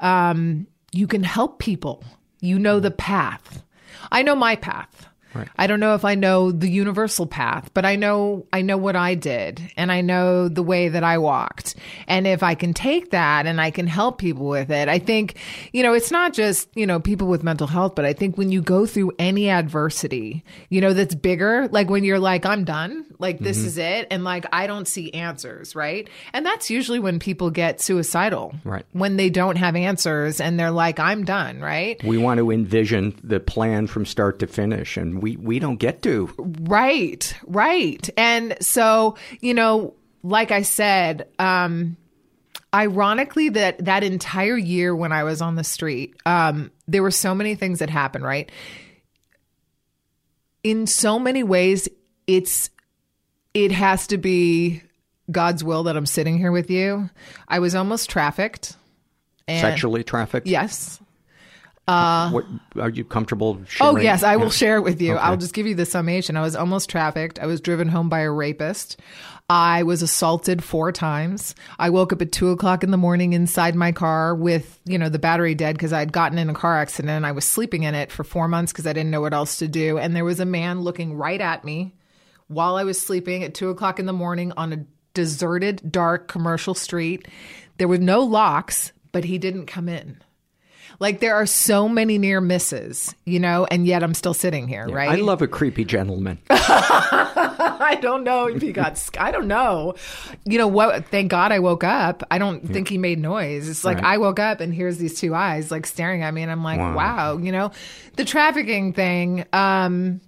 Um, you can help people. You know the path. I know my path. Right. I don't know if I know the universal path, but I know I know what I did and I know the way that I walked. And if I can take that and I can help people with it, I think, you know, it's not just, you know, people with mental health, but I think when you go through any adversity, you know, that's bigger, like when you're like, I'm done, like this Mhm. is it, and like I don't see answers, right? And that's usually when people get suicidal. Right. When they don't have answers and they're like, I'm done, right? We want to envision the plan from start to finish, and we, we we don't get to. Right, right. And so, you know, like I said, um, ironically that that entire year when I was on the street, um, there were so many things that happened, right? In so many ways, it's it has to be God's will that I'm sitting here with you. I was almost trafficked. And Sexually trafficked? Yes. Uh, What Are you comfortable Oh yes, I will share it with you. Okay. I'll just give you the summation. I was almost trafficked. I was driven home by a rapist. I was assaulted four times. I woke up at two o'clock in the morning inside my car with, you know, the battery dead because I had gotten in a car accident. and I was sleeping in it for four months because I didn't know what else to do. And there was a man looking right at me while I was sleeping at two o'clock in the morning on a deserted, dark commercial street. There were no locks, but he didn't come in. Like there are so many near misses, you know, and yet I'm still sitting here, right? I love a creepy gentleman. I don't know if he got. I don't know. You know what? Thank God I woke up. I don't think he made noise. It's like Right. I woke up and here's these two eyes like staring at me, and I'm like, Wow. wow. You know, the trafficking thing. Um,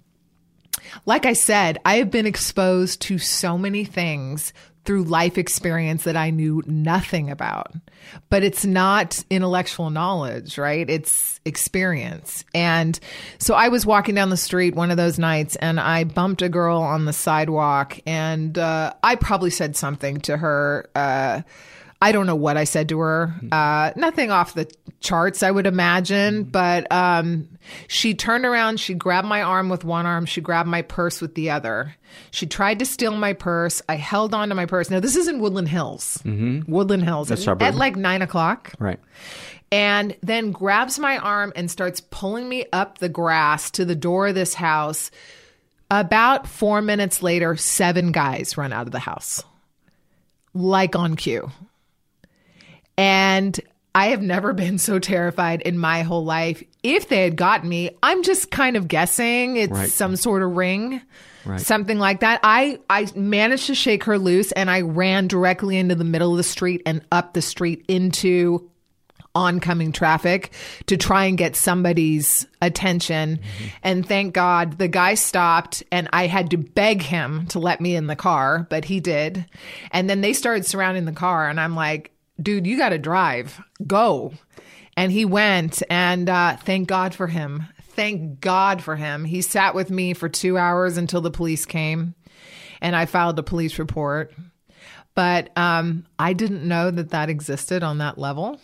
like I said, I have been exposed to so many things through life experience that I knew nothing about. But it's not intellectual knowledge, right? It's experience. And so I was walking down the street one of those nights and I bumped a girl on the sidewalk and uh, I probably said something to her. Uh, I don't know what I said to her. Uh, nothing off the charts, I would imagine. But um, she turned around. She grabbed my arm with one arm. She grabbed my purse with the other. She tried to steal my purse. I held on to my purse. Now, this is in Woodland Hills. Mm-hmm. Woodland Hills. At, at like nine o'clock. Right. And then grabs my arm and starts pulling me up the grass to the door of this house. About four minutes later, seven guys run out of the house, like on cue. And I have never been so terrified in my whole life. If they had gotten me, I'm just kind of guessing it's Right. some sort of ring, Right. something like that. I I managed to shake her loose and I ran directly into the middle of the street and up the street into oncoming traffic to try and get somebody's attention. Mm-hmm. And thank God the guy stopped and I had to beg him to let me in the car, but he did. And then they started surrounding the car and I'm like, dude, you got to drive. Go. And he went and uh, thank God for him. Thank God for him. He sat with me for two hours until the police came and I filed a police report. But um, I didn't know that that existed on that level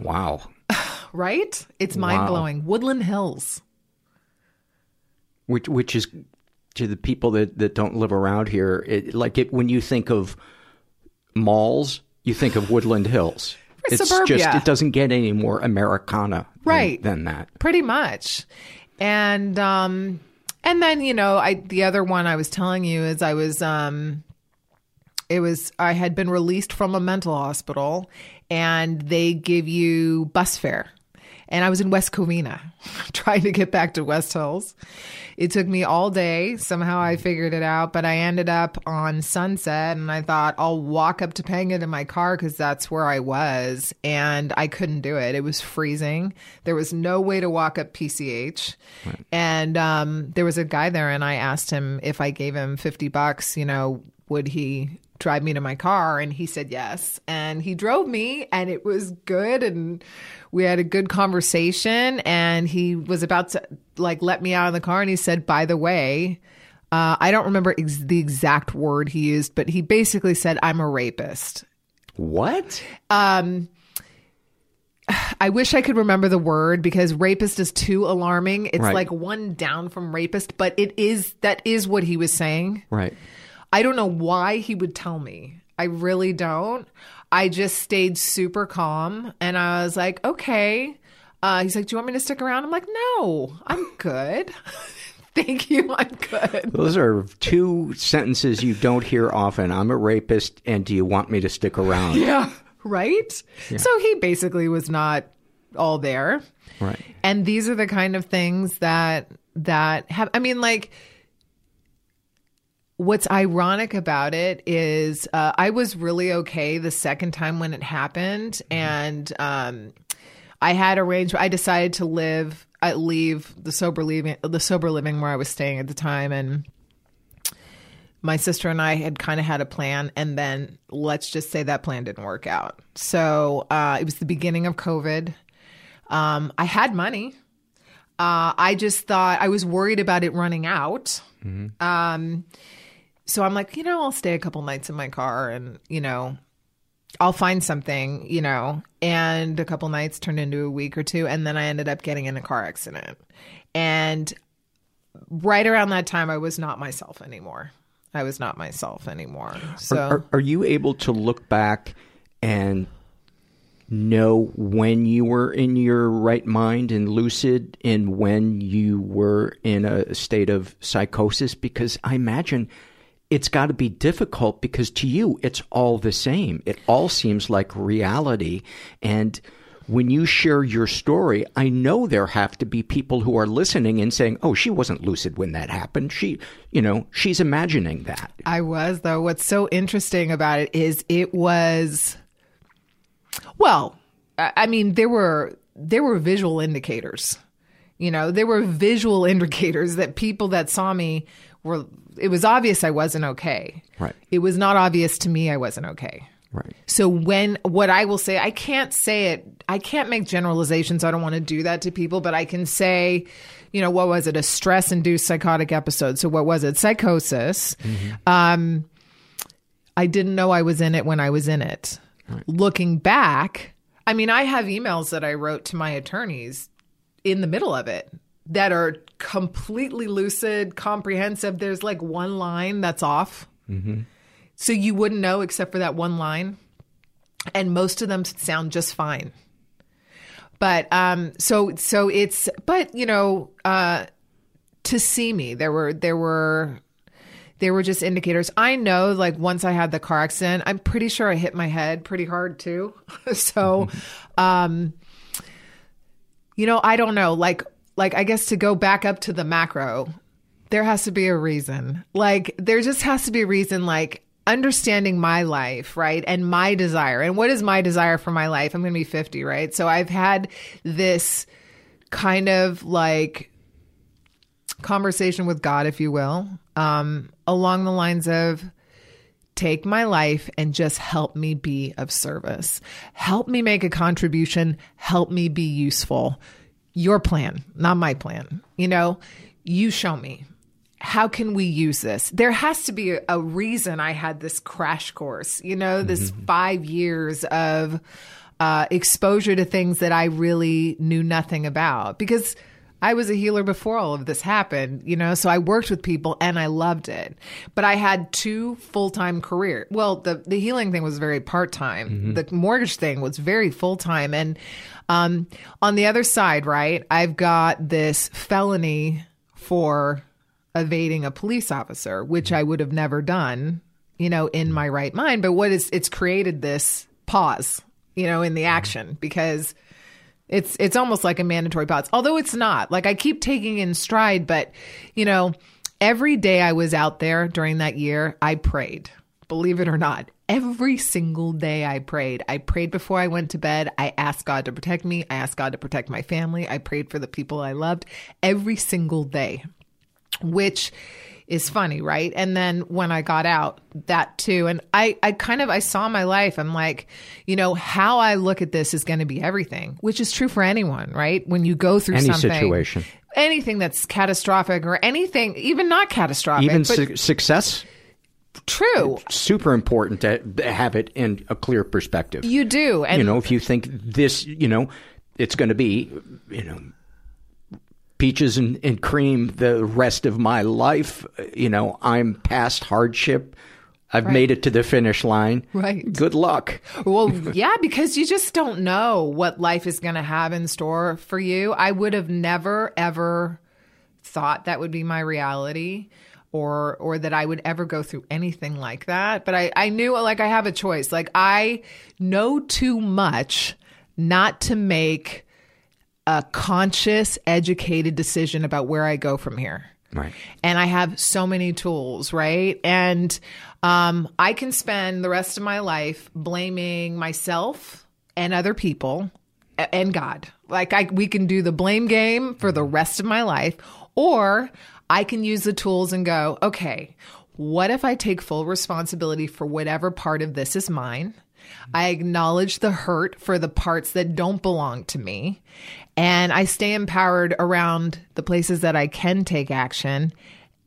Wow. right? It's mind blowing. Woodland Hills. Which which is to the people that, that don't live around here, it, like it, when you think of malls, you think of Woodland Hills. It's suburbia. just it doesn't get any more Americana than- Right. than that. Pretty much. And um and then, you know, I the other one I was telling you is I was um it was I had been released from a mental hospital and they give you bus fare. And I was in West Covina trying to get back to West Hills. It took me all day. Somehow I figured it out, but I ended up on Sunset and I thought I'll walk up to my car because that's where I was. And I couldn't do it. It was freezing. There was no way to walk up PCH. And um, there was a guy there and I asked him if I gave him 50 bucks, you know, would he drive me to my car and he said yes and he drove me and it was good and we had a good conversation and he was about to like let me out of the car and he said by the way uh, i don't remember ex- the exact word he used but he basically said i'm a rapist What? um I wish I could remember the word because rapist is too alarming. It's Right. like one down from rapist, but it is that is what he was saying. Right. I don't know why he would tell me. I really don't. I just stayed super calm and I was like, okay. Uh, he's like, do you want me to stick around? I'm like, no, I'm good. Thank you. I'm good. Those are two sentences you don't hear often. I'm a rapist, and do you want me to stick around? Yeah. Right? So he basically was not all there. Right. And these are the kind of things that that have I mean like what's ironic about it is uh, I was really okay the second time when it happened and um I had arranged I decided to live I leave the sober living the sober living where I was staying at the time and my sister and I had kind of had a plan, and then let's just say that plan didn't work out. So uh, it was the beginning of COVID. Um, I had money. Uh, I just thought I was worried about it running out. Um, so I'm like, you know, I'll stay a couple nights in my car, and you know, I'll find something, you know. And a couple nights turned into a week or two, and then I ended up getting in a car accident. And right around that time, I was not myself anymore. I was not myself anymore. So Are, are, are you able to look back and know when you were in your right mind and lucid and when you were in a state of psychosis? Because I imagine it's got to be difficult because to you, it's all the same. It all seems like reality. And when you share your story, I know there have to be people who are listening and saying, "Oh, she wasn't lucid when that happened. She, you know, she's imagining that." I was though. What's so interesting about it is it was well, I mean there were there were visual indicators. You know, there were visual indicators that people that saw me were, it was obvious I wasn't okay. Right. It was not obvious to me I wasn't okay. Right. So when what I will say, I can't say it. I can't make generalizations. I don't want to do that to people, but I can say, you know, what was it? A stress-induced psychotic episode. So what was it? Psychosis. Um, I didn't know I was in it when I was in it. Looking back, I mean, I have emails that I wrote to my attorneys in the middle of it that are completely lucid, comprehensive. There's like one line that's off. So you wouldn't know except for that one line. And most of them sound just fine. But um so so it's but you know, uh to see me, there were there were there were just indicators. I know like once I had the car accident, I'm pretty sure I hit my head pretty hard too. so um you know, I don't know. Like like I guess to go back up to the macro, there has to be a reason. Like there just has to be a reason like understanding my life, right? And my desire. And what is my desire for my life? I'm going to be 50, right? So I've had this kind of like conversation with God, if you will, um, along the lines of take my life and just help me be of service. Help me make a contribution. Help me be useful. Your plan, not my plan. You know, you show me. How can we use this? There has to be a, a reason I had this crash course, you know, this five years of uh, exposure to things that I really knew nothing about because I was a healer before all of this happened, you know, so I worked with people and I loved it. But I had two full-time career. Well, the the healing thing was very part-time. The mortgage thing was very full-time and um on the other side, right? I've got this felony for evading a police officer, which I would have never done, you know, in my right mind, but what is it's created this pause, you know, in the action because it's it's almost like a mandatory pause, although it's not. Like I keep taking in stride, but you know, every day I was out there during that year, I prayed. Believe it or not, every single day I prayed. I prayed before I went to bed. I asked God to protect me. I asked God to protect my family. I prayed for the people I loved every single day, which is funny, right? And then when I got out, that too. And I, I kind of I saw my life. I'm like, you know, how I look at this is going to be everything, which is true for anyone, right? When you go through Any something, situation. anything that's catastrophic or anything, even not catastrophic, Even but su- success, true. super important to have it in a clear perspective. You do, and you know, if you think this, you know, it's going to be, you know, peaches and, and cream the rest of my life, you know, I'm past hardship. I've made it to the finish line. Right. Good luck. Well, yeah, because you just don't know what life is going to have in store for you. I would have never ever thought that would be my reality or or that I would ever go through anything like that, but I I knew like I have a choice. Like I know too much not to make a conscious educated decision about where I go from here Right. and I have so many tools, right? And um, I can spend the rest of my life blaming myself and other people and God. Like I, we can do the blame game for the rest of my life, or I can use the tools and go, okay, what if I take full responsibility for whatever part of this is mine? I acknowledge the hurt for the parts that don't belong to me. And I stay empowered around the places that I can take action.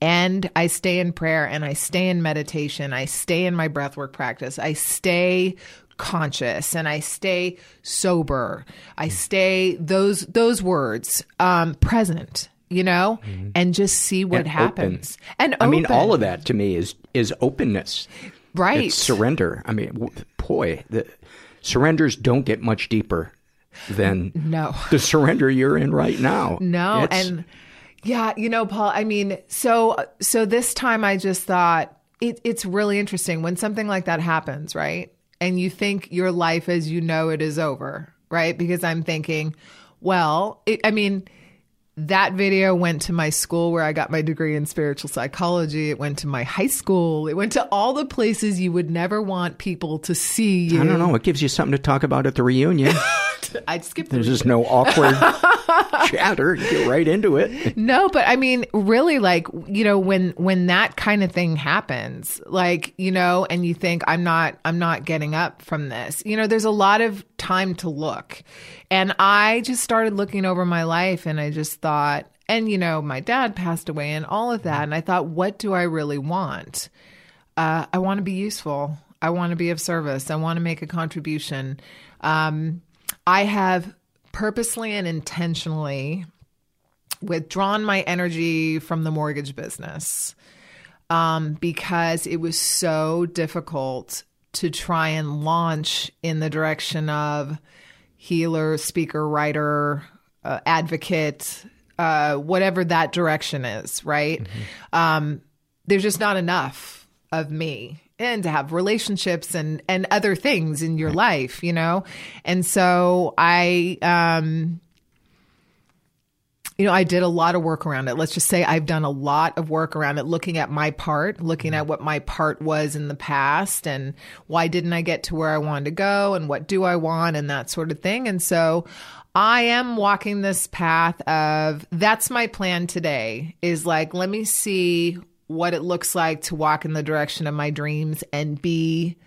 And I stay in prayer and I stay in meditation. I stay in my breathwork practice. I stay conscious and I stay sober. I stay those those words um present, you know, mm-hmm. and just see what And happens. open. And I mean, all of that to me is is openness. Right. It's surrender. I mean, boy, the surrenders don't get much deeper than No. the surrender you're in right now. No, It's- and yeah, you know, Paul. I mean, so so this time I just thought it, it's really interesting when something like that happens, right? And you think your life as you know it is over, right? Because I'm thinking, well, it, I mean, that video went to my school where I got my degree in spiritual psychology. It went to my high school. It went to all the places you would never want people to see you. I don't know. It gives you something to talk about at the reunion. I'd skip There's just no awkward chatter. Get right into it. No, but I mean, really, like you know, when when that kind of thing happens, like you know, and you think I'm not, I'm not getting up from this. You know, there's a lot of time to look, and I just started looking over my life, and I just thought, and you know, my dad passed away, and all of that, and I thought, what do I really want? Uh, I want to be useful. I want to be of service. I want to make a contribution. Um, I have purposely and intentionally withdrawn my energy from the mortgage business um, because it was so difficult to try and launch in the direction of healer, speaker, writer, uh, advocate, uh, whatever that direction is, right? Mm-hmm. Um, there's just not enough of me and to have relationships and and other things in your life you know and so i um you know, I did a lot of work around it. Let's just say I've done a lot of work around it, looking at my part, looking at what my part was in the past and why didn't I get to where I wanted to go and what do I want and that sort of thing. And so I am walking this path of that's my plan today is like, let me see what it looks like to walk in the direction of my dreams and be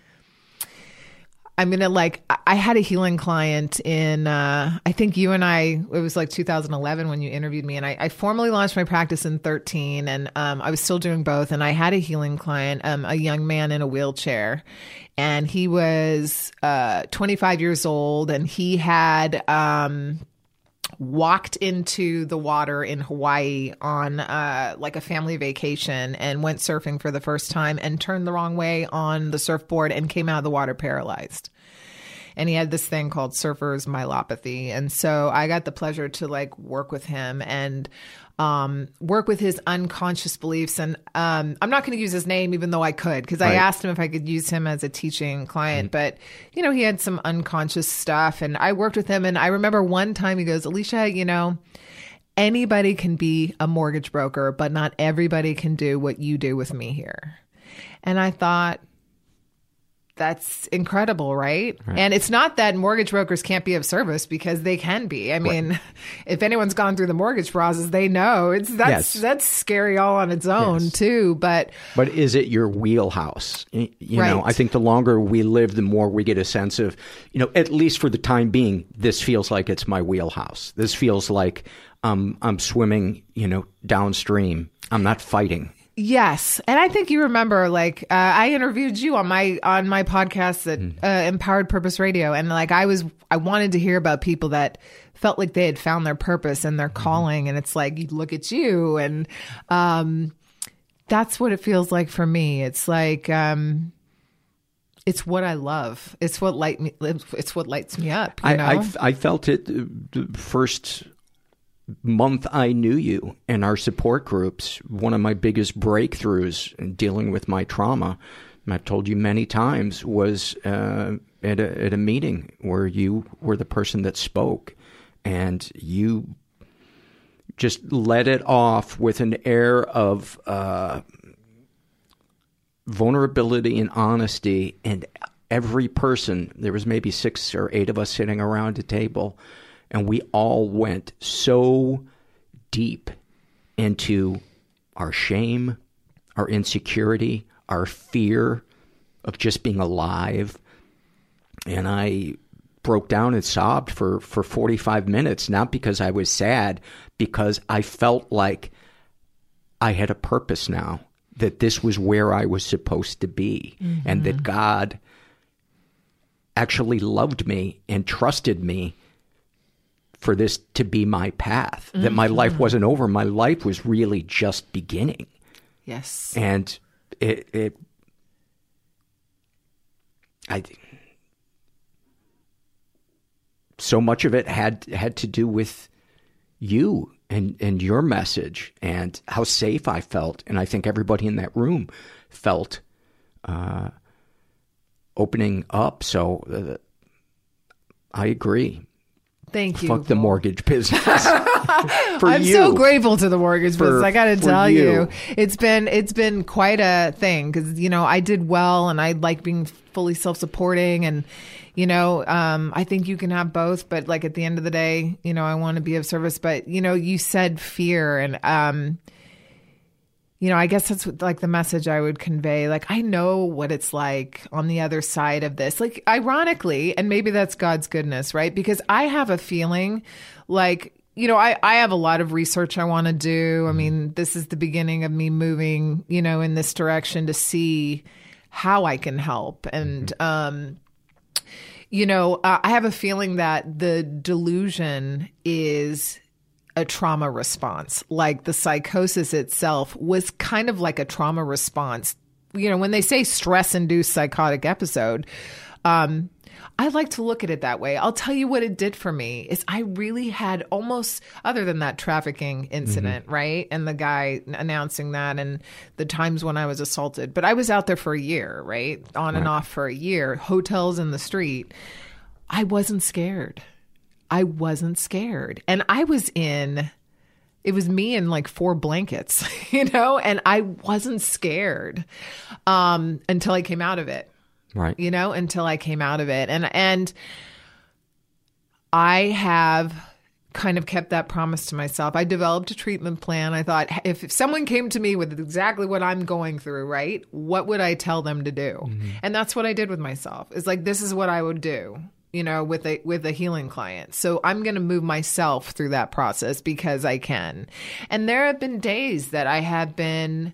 I'm gonna like I had a healing client in uh, I think you and I it was like 2011 when you interviewed me and I, I formally launched my practice in 13 and um, I was still doing both and I had a healing client um, a young man in a wheelchair and he was uh, 25 years old and he had um, walked into the water in Hawaii on uh, like a family vacation and went surfing for the first time and turned the wrong way on the surfboard and came out of the water paralyzed. And he had this thing called surfer's myelopathy. And so I got the pleasure to like work with him and um, work with his unconscious beliefs. And um, I'm not going to use his name, even though I could, because right. I asked him if I could use him as a teaching client. Mm-hmm. But, you know, he had some unconscious stuff. And I worked with him. And I remember one time he goes, Alycia, you know, anybody can be a mortgage broker, but not everybody can do what you do with me here. And I thought, that's incredible, right? right? And it's not that mortgage brokers can't be of service because they can be. I mean, right. if anyone's gone through the mortgage process, they know it's that's yes. that's scary all on its own yes. too. But but is it your wheelhouse? You right. know, I think the longer we live, the more we get a sense of, you know, at least for the time being, this feels like it's my wheelhouse. This feels like um, I'm swimming, you know, downstream. I'm not fighting. Yes, and I think you remember, like uh, I interviewed you on my on my podcast at mm. uh, Empowered Purpose Radio, and like I was, I wanted to hear about people that felt like they had found their purpose and their mm. calling, and it's like you look at you, and um, that's what it feels like for me. It's like um, it's what I love. It's what light me. It's what lights me up. I, I, I felt it uh, first month I knew you in our support groups, one of my biggest breakthroughs in dealing with my trauma, and I've told you many times, was uh, at, a, at a meeting where you were the person that spoke, and you just let it off with an air of uh, vulnerability and honesty, and every person, there was maybe six or eight of us sitting around a table, and we all went so deep into our shame, our insecurity, our fear of just being alive. And I broke down and sobbed for, for 45 minutes, not because I was sad, because I felt like I had a purpose now, that this was where I was supposed to be, mm-hmm. and that God actually loved me and trusted me for this to be my path. Mm-hmm. That my life mm-hmm. wasn't over. My life was really just beginning. Yes. And it, it I so much of it had had to do with you and and your message and how safe I felt, and I think everybody in that room felt uh, opening up. So uh, I agree. Thank you. Fuck the mortgage business. I'm you. so grateful to the mortgage for, business. I got to tell you. you. it's been it's been quite a thing because you know I did well and I like being fully self supporting and you know, um, I think you can have both, but like at the end of the day, you know, I want to be of service. But you know, you said fear, and um, you know, I guess that's what, like the message I would convey. Like, I know what it's like on the other side of this. Like, ironically, and maybe that's God's goodness, right? Because I have a feeling like, you know, I, I have a lot of research I want to do. I mean, this is the beginning of me moving, you know, in this direction to see how I can help. And, um, you know, uh, I have a feeling that the delusion is a trauma response. Like the psychosis itself was kind of like a trauma response. You know, when they say stress induced psychotic episode, um, I like to look at it that way. I'll tell you what it did for me is I really had almost other than that trafficking incident, mm-hmm. right? And the guy announcing that and the times when I was assaulted. But I was out there for a year, right? On right. and off for a year, hotels in the street. I wasn't scared. I wasn't scared. And I was in, it was me and like four blankets, you know, and I wasn't scared um, until I came out of it. Right. You know, until I came out of it. And, and I have kind of kept that promise to myself. I developed a treatment plan. I thought if, if someone came to me with exactly what I'm going through, right? What would I tell them to do? Mm-hmm. And that's what I did with myself. It's like this is what I would do you know with a with a healing client so i'm going to move myself through that process because i can and there have been days that i have been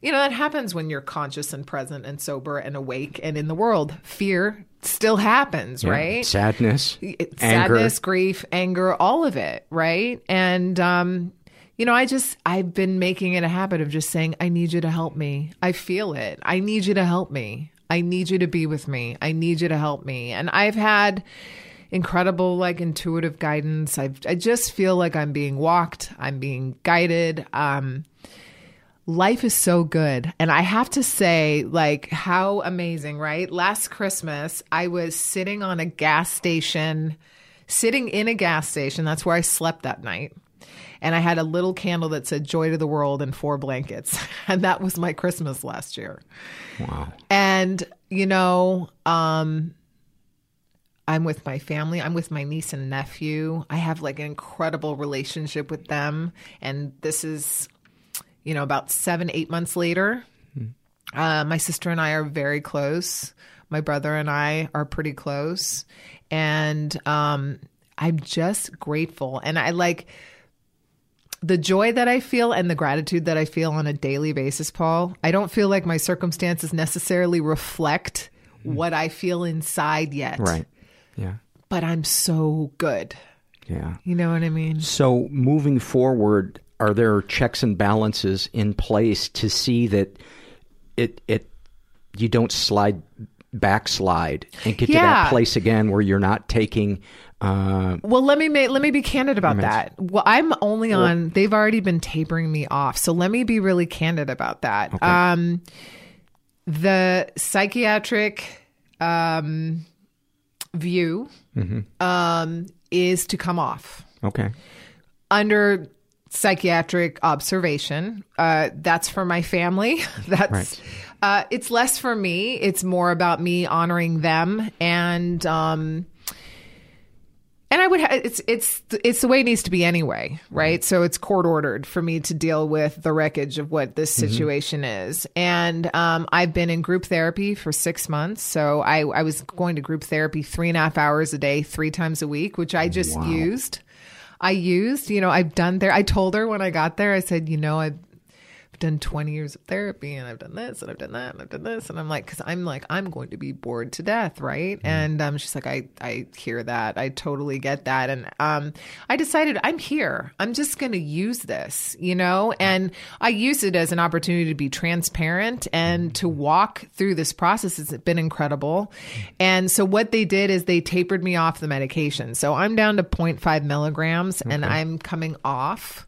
you know that happens when you're conscious and present and sober and awake and in the world fear still happens yeah. right sadness sadness grief anger all of it right and um you know, I just, I've been making it a habit of just saying, I need you to help me. I feel it. I need you to help me. I need you to be with me. I need you to help me. And I've had incredible like intuitive guidance. I I just feel like I'm being walked, I'm being guided. Um life is so good. And I have to say like how amazing, right? Last Christmas, I was sitting on a gas station, sitting in a gas station. That's where I slept that night and I had a little candle that said "Joy to the World" and four blankets, and that was my Christmas last year. Wow! And you know, um, I'm with my family. I'm with my niece and nephew. I have like an incredible relationship with them, and this is, you know, about seven, eight months later. Hmm. Uh, my sister and I are very close. My brother and I are pretty close, and um, I'm just grateful. And I like the joy that I feel and the gratitude that I feel on a daily basis, Paul, I don't feel like my circumstances necessarily reflect mm. what I feel inside yet. Right. Yeah. But I'm so good. Yeah. You know what I mean? So moving forward, are there checks and balances in place to see that it it you don't slide backslide and get yeah. to that place again where you're not taking uh, well, let me let me be candid about that. Well, I'm only on. They've already been tapering me off, so let me be really candid about that. Okay. Um, the psychiatric um, view mm-hmm. um, is to come off. Okay. Under psychiatric observation, uh, that's for my family. that's. Right. Uh, it's less for me. It's more about me honoring them and um, and I would ha- it's it's it's the way it needs to be anyway, right? So it's court ordered for me to deal with the wreckage of what this mm-hmm. situation mm-hmm. is. And um, I've been in group therapy for six months. So I, I was going to group therapy three and a half hours a day, three times a week, which I just wow. used. I used, you know, I've done there. I told her when I got there, I said, you know, I done 20 years of therapy and I've done this and I've done that and I've done this. And I'm like, cause I'm like, I'm going to be bored to death. Right. Mm. And, um, she's like, I, I hear that. I totally get that. And, um, I decided I'm here. I'm just going to use this, you know, and I use it as an opportunity to be transparent and to walk through this process. It's been incredible. And so what they did is they tapered me off the medication. So I'm down to 0.5 milligrams okay. and I'm coming off.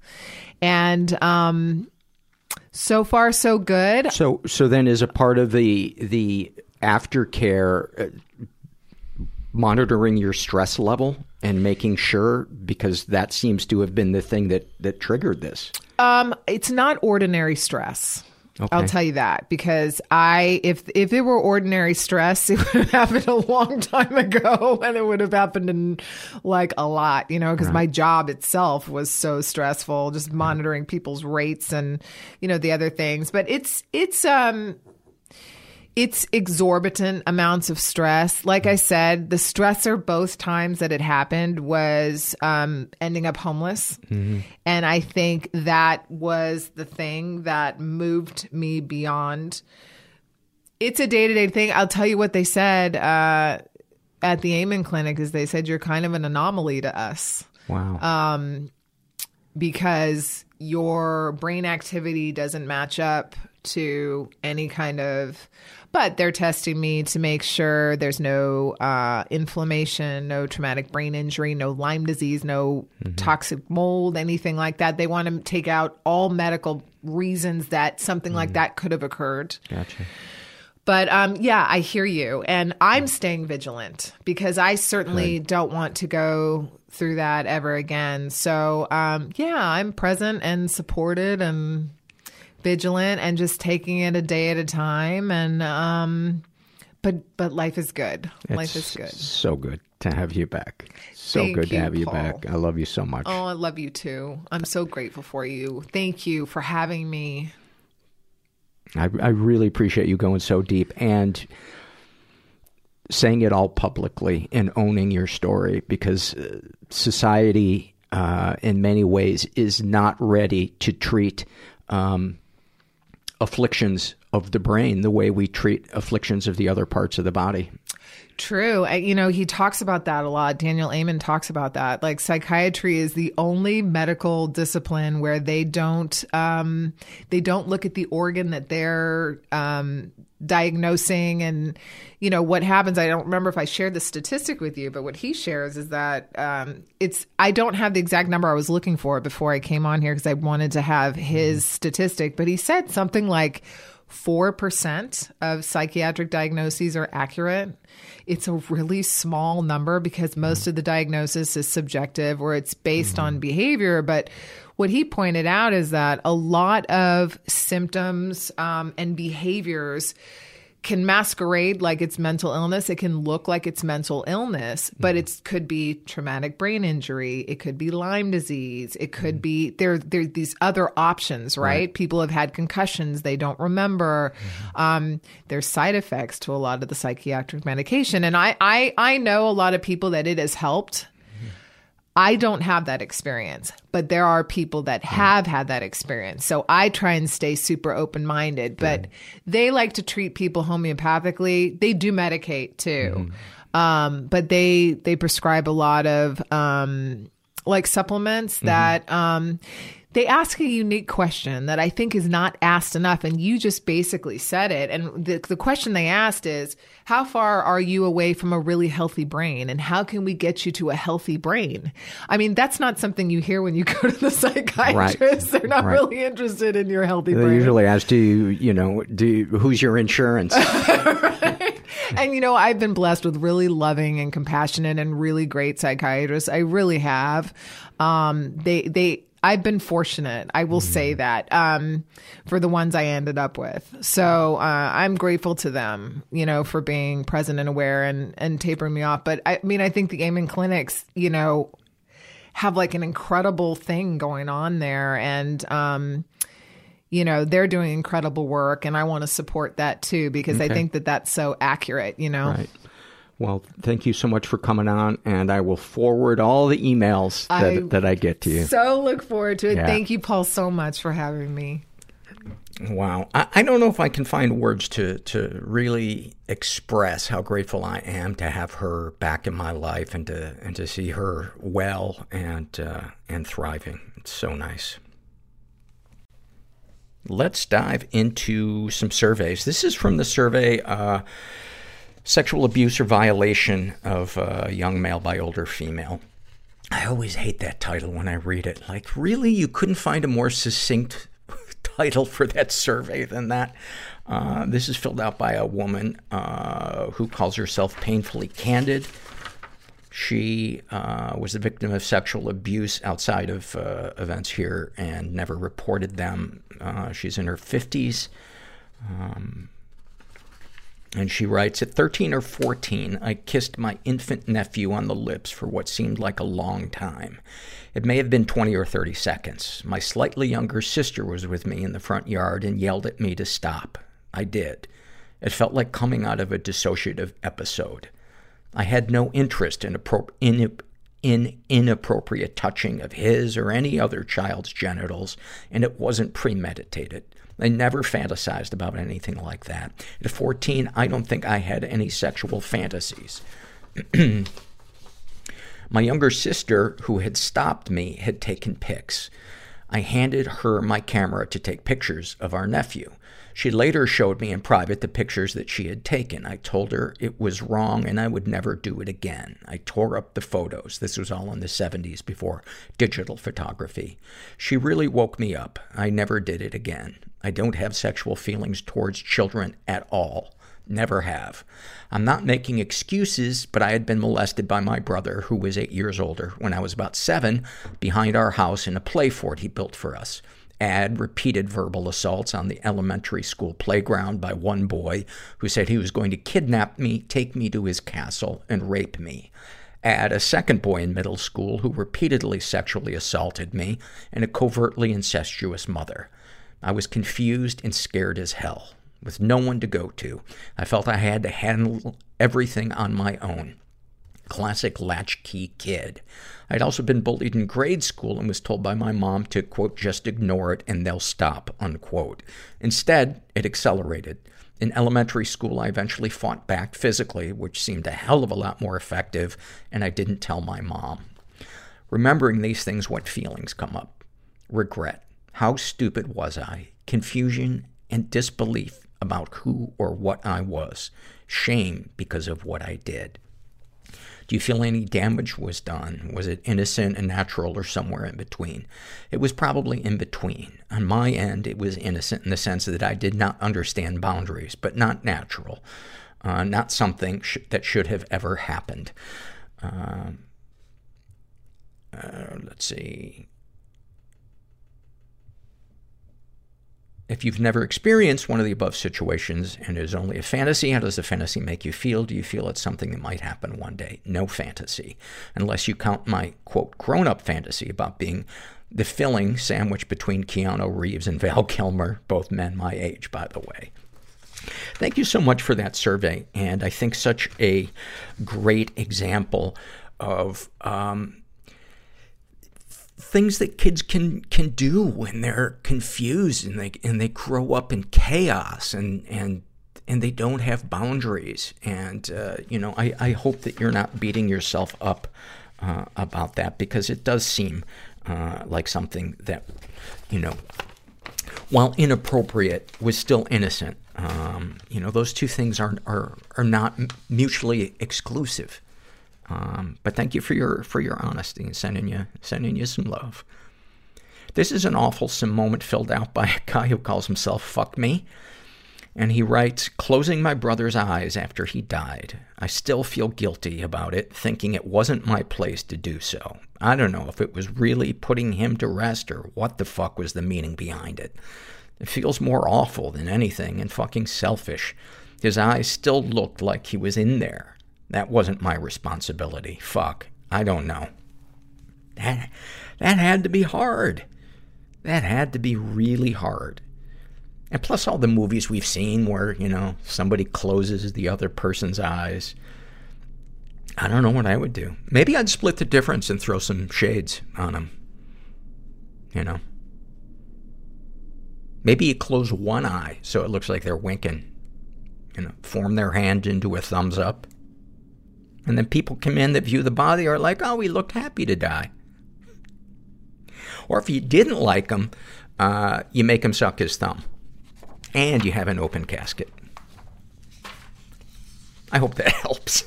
And, um, so far, so good. So, so then, is a part of the the aftercare uh, monitoring your stress level and making sure because that seems to have been the thing that that triggered this. Um, it's not ordinary stress. Okay. I'll tell you that because I, if if it were ordinary stress, it would have happened a long time ago, and it would have happened in like a lot, you know, because my job itself was so stressful, just monitoring people's rates and you know the other things. But it's it's um it's exorbitant amounts of stress. Like I said, the stressor both times that it happened was um, ending up homeless. And I think that was the thing that moved me beyond. It's a day to day thing. I'll tell you what they said uh, at the Amen Clinic is they said you're kind of an anomaly to us Wow. um, because your brain activity doesn't match up to any kind of but they're testing me to make sure there's no uh, inflammation no traumatic brain injury no lyme disease no toxic mold anything like that they want to take out all medical reasons that something like that could have occurred gotcha. but um, yeah, I hear you. And I'm staying vigilant because I certainly don't want to go through that ever again. So um, yeah, I'm present and supported and vigilant and just taking it a day at a time. And um, but but life is good. life is good. So good to have you back. So Thank good to have you Paul. back. I love you so much. Oh, I love you too. I'm so grateful for you. Thank you for having me. I, I really appreciate you going so deep and saying it all publicly and owning your story because uh, society, uh, in many ways, is not ready to treat um, afflictions of the brain the way we treat afflictions of the other parts of the body. True. I, you know, he talks about that a lot. Daniel Amen talks about that. Like psychiatry is the only medical discipline where they don't um, they don't look at the organ that they're um, diagnosing and you know what happens. I don't remember if I shared the statistic with you, but what he shares is that um, it's I don't have the exact number I was looking for before I came on here because I wanted to have his mm-hmm. statistic, but he said something like. 4% of psychiatric diagnoses are accurate. It's a really small number because most mm-hmm. of the diagnosis is subjective or it's based on mm-hmm. behavior. But what he pointed out is that a lot of symptoms um, and behaviors can masquerade like it's mental illness. It can look like it's mental illness, but it could be traumatic brain injury. It could be Lyme disease. It could be there. There these other options, right? People have had concussions; they don't remember. Um, there's side effects to a lot of the psychiatric medication, and I, I, I know a lot of people that it has helped. I don't have that experience, but there are people that have had that experience. So I try and stay super open minded, but they like to treat people homeopathically. They do medicate too. Um, but they, they prescribe a lot of, um, like supplements that, um, they ask a unique question that I think is not asked enough. And you just basically said it. And the, the question they asked is, how far are you away from a really healthy brain? And how can we get you to a healthy brain? I mean, that's not something you hear when you go to the psychiatrist. They're not Right. really interested in your healthy They brain. usually ask, "Do you, you know, do who's your insurance?" And you know, I've been blessed with really loving and compassionate and really great psychiatrists. I really have. Um, they they I've been fortunate. I will say that um, for the ones I ended up with. So uh, I'm grateful to them, you know, for being present and aware and and tapering me off. But I mean, I think the Amen clinics, you know, have like an incredible thing going on there, and um, you know, they're doing incredible work, and I want to support that too because I think that that's so accurate. You know, Right. Well, thank you so much for coming on, and I will forward all the emails that I that I get to you. so look forward to it. Yeah. Thank you, Paul, so much for having me. Wow. I, I don't know if I can find words to, to really express how grateful I am to have her back in my life and to, and to see her well and, uh, and thriving. It's so nice. Let's dive into some surveys. This is from the survey, uh, sexual abuse or violation of a young male by older female. I always hate that title when I read it. Like, really? You couldn't find a more succinct title for that survey than that? Uh, this is filled out by a woman uh, who calls herself painfully candid. She uh, was the victim of sexual abuse outside of uh, events here and never reported them. Uh, she's in her 50s. Um, and she writes, At 13 or 14, I kissed my infant nephew on the lips for what seemed like a long time. It may have been 20 or 30 seconds. My slightly younger sister was with me in the front yard and yelled at me to stop. I did. It felt like coming out of a dissociative episode. I had no interest in, appro- in, in inappropriate touching of his or any other child's genitals, and it wasn't premeditated. I never fantasized about anything like that. At 14, I don't think I had any sexual fantasies. My younger sister, who had stopped me, had taken pics. I handed her my camera to take pictures of our nephew. She later showed me in private the pictures that she had taken. I told her it was wrong and I would never do it again. I tore up the photos. This was all in the 70s before digital photography. She really woke me up. I never did it again. I don't have sexual feelings towards children at all. Never have. I'm not making excuses, but I had been molested by my brother, who was eight years older, when I was about seven, behind our house in a play fort he built for us. Add repeated verbal assaults on the elementary school playground by one boy who said he was going to kidnap me, take me to his castle, and rape me. Add a second boy in middle school who repeatedly sexually assaulted me, and a covertly incestuous mother. I was confused and scared as hell with no one to go to. I felt I had to handle everything on my own. Classic latchkey kid. I'd also been bullied in grade school and was told by my mom to, quote, just ignore it and they'll stop, unquote. Instead, it accelerated. In elementary school, I eventually fought back physically, which seemed a hell of a lot more effective, and I didn't tell my mom. Remembering these things, what feelings come up? Regret. How stupid was I? Confusion and disbelief about who or what I was. Shame because of what I did. Do you feel any damage was done? Was it innocent and natural or somewhere in between? It was probably in between. On my end, it was innocent in the sense that I did not understand boundaries, but not natural. Uh, not something sh- that should have ever happened. Uh, uh, let's see. If you've never experienced one of the above situations and is only a fantasy, how does the fantasy make you feel? Do you feel it's something that might happen one day? No fantasy. Unless you count my, quote, grown-up fantasy about being the filling sandwich between Keanu Reeves and Val Kilmer, both men my age, by the way. Thank you so much for that survey, and I think such a great example of um, things that kids can can do when they're confused and they and they grow up in chaos and and and they don't have boundaries. And uh, you know, I I hope that you're not beating yourself up uh, about that because it does seem uh, like something that you know, while inappropriate, was still innocent. Um, you know, those two things are are are not mutually exclusive. Um, but thank you for your, for your honesty and sending you, sending you some love. This is an awful moment filled out by a guy who calls himself Fuck Me. And he writes, closing my brother's eyes after he died. I still feel guilty about it, thinking it wasn't my place to do so. I don't know if it was really putting him to rest or what the fuck was the meaning behind it. It feels more awful than anything and fucking selfish. His eyes still looked like he was in there. That wasn't my responsibility. Fuck. I don't know. That, that had to be hard. That had to be really hard. And plus all the movies we've seen where, you know, somebody closes the other person's eyes. I don't know what I would do. Maybe I'd split the difference and throw some shades on them. You know? Maybe you close one eye so it looks like they're winking. You know, form their hand into a thumbs up. And then people come in that view the body are like, oh, he looked happy to die. Or if you didn't like him, uh, you make him suck his thumb. And you have an open casket. I hope that helps.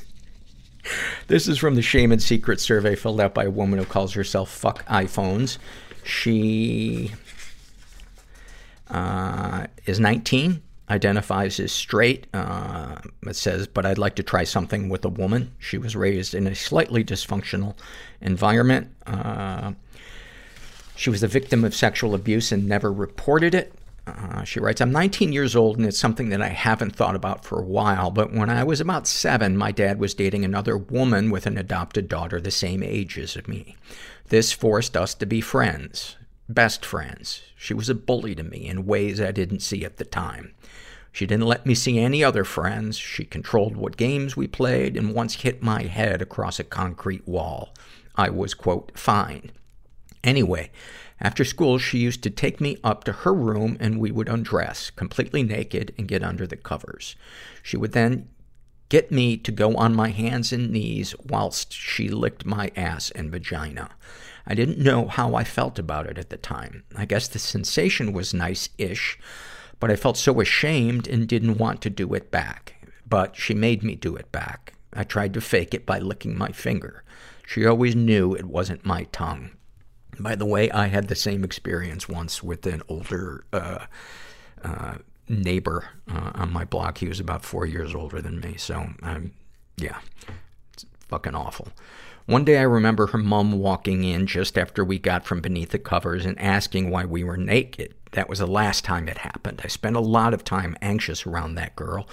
This is from the Shame and Secret survey filled out by a woman who calls herself Fuck iPhones. She uh, is 19 identifies as straight. Uh, it says, but I'd like to try something with a woman. She was raised in a slightly dysfunctional environment. Uh, she was the victim of sexual abuse and never reported it. Uh, she writes, I'm 19 years old and it's something that I haven't thought about for a while, but when I was about seven, my dad was dating another woman with an adopted daughter the same age as me. This forced us to be friends, best friends. She was a bully to me in ways I didn't see at the time. She didn't let me see any other friends. She controlled what games we played and once hit my head across a concrete wall. I was, quote, fine. Anyway, after school, she used to take me up to her room and we would undress, completely naked, and get under the covers. She would then get me to go on my hands and knees whilst she licked my ass and vagina. I didn't know how I felt about it at the time. I guess the sensation was nice-ish, but I felt so ashamed and didn't want to do it back. But she made me do it back. I tried to fake it by licking my finger. She always knew it wasn't my tongue. By the way, I had the same experience once with an older uh, uh, neighbor uh, on my block. He was about four years older than me, so um, yeah, it's fucking awful. One day I remember her mom walking in just after we got from beneath the covers and asking why we were naked. That was the last time it happened. I spent a lot of time anxious around that girl,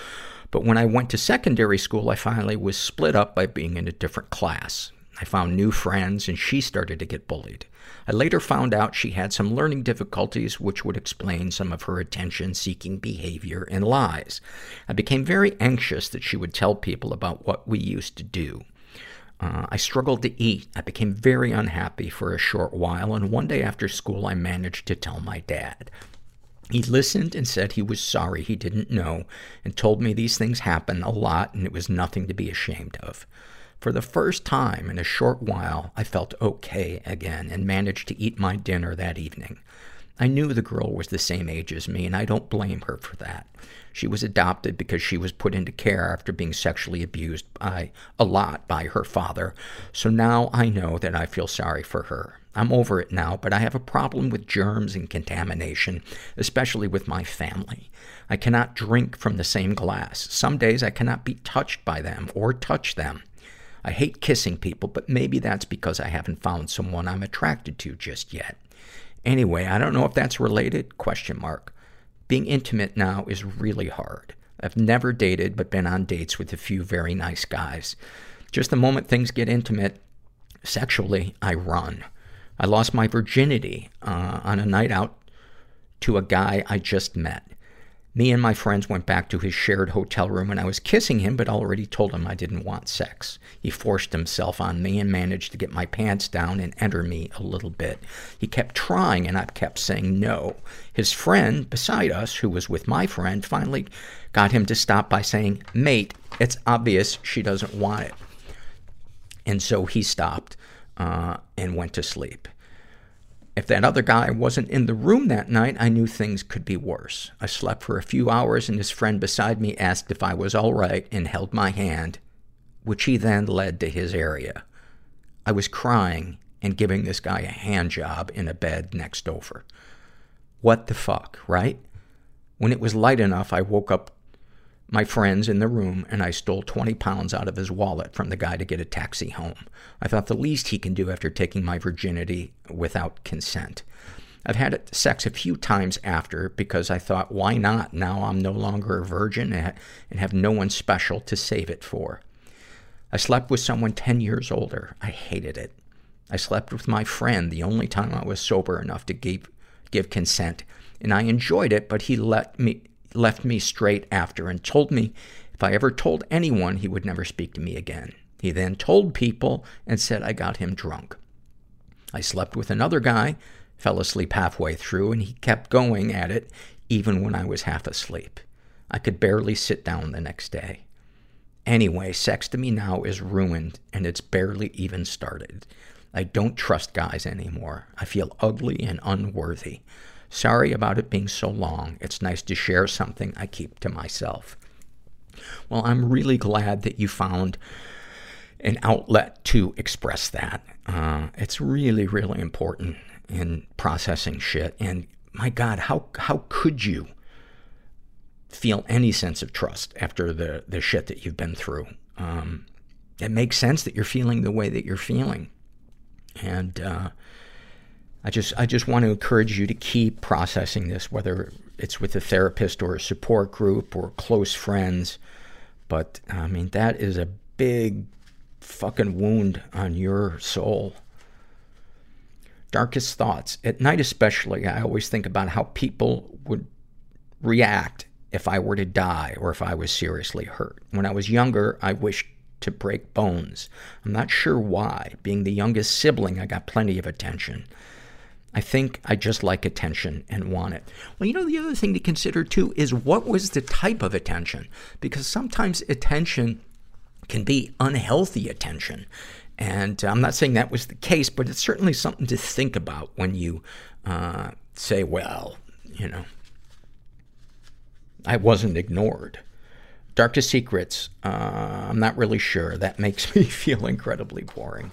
but when I went to secondary school, I finally was split up by being in a different class. I found new friends and she started to get bullied. I later found out she had some learning difficulties, which would explain some of her attention-seeking behavior and lies. I became very anxious that she would tell people about what we used to do. Uh, I struggled to eat. I became very unhappy for a short while, and one day after school, I managed to tell my dad. He listened and said he was sorry he didn't know, and told me these things happen a lot and it was nothing to be ashamed of. For the first time in a short while, I felt okay again and managed to eat my dinner that evening. I knew the girl was the same age as me, and I don't blame her for that. She was adopted because she was put into care after being sexually abused by, a lot by her father. So now I know that I feel sorry for her. I'm over it now, but I have a problem with germs and contamination, especially with my family. I cannot drink from the same glass. Some days I cannot be touched by them or touch them. I hate kissing people, but maybe that's because I haven't found someone I'm attracted to just yet. Anyway, I don't know if that's related, question mark. Being intimate now is really hard. I've never dated, but been on dates with a few very nice guys. Just the moment things get intimate, sexually, I run. I lost my virginity uh, on a night out to a guy I just met. Me and my friends went back to his shared hotel room and I was kissing him, but already told him I didn't want sex. He forced himself on me and managed to get my pants down and enter me a little bit. He kept trying and I kept saying no. His friend beside us, who was with my friend, finally got him to stop by saying, mate, it's obvious she doesn't want it. And so he stopped, uh, and went to sleep. If that other guy wasn't in the room that night, I knew things could be worse. I slept for a few hours and his friend beside me asked if I was alright and held my hand, which he then led to his area. I was crying and giving this guy a hand job in a bed next over. What the fuck, right? When it was light enough, I woke up my friends in the room and I stole 20 pounds out of his wallet from the guy to get a taxi home. I thought the least he can do after taking my virginity without consent. I've had sex a few times after because I thought, why not? Now I'm no longer a virgin and have no one special to save it for. I slept with someone 10 years older. I hated it. I slept with my friend the only time I was sober enough to give, give consent, and I enjoyed it, but he let me, left me straight after and told me if I ever told anyone, he would never speak to me again. He then told people and said I got him drunk. I slept with another guy, fell asleep halfway through, and he kept going at it even when I was half asleep. I could barely sit down the next day. Anyway, sex to me now is ruined and it's barely even started. I don't trust guys anymore. I feel ugly and unworthy. Sorry about it being so long. It's nice to share something I keep to myself. Well, I'm really glad that you found an outlet to express that. Uh, it's really, really important in processing shit. And my God, how, how could you feel any sense of trust after the, the shit that you've been through. Um, it makes sense that you're feeling the way that you're feeling. And, uh, I just, I just want to encourage you to keep processing this, whether it's with a therapist or a support group or close friends. But, I mean, that is a big fucking wound on your soul. Darkest thoughts. At night especially, I always think about how people would react if I were to die or if I was seriously hurt. When I was younger, I wished to break bones. I'm not sure why. Being the youngest sibling, I got plenty of attention. I think I just like attention and want it. Well, you know, the other thing to consider too is what was the type of attention? Because sometimes attention can be unhealthy attention. And I'm not saying that was the case, but it's certainly something to think about when you uh, say, well, you know, I wasn't ignored. Darkest secrets, uh, I'm not really sure. That makes me feel incredibly boring.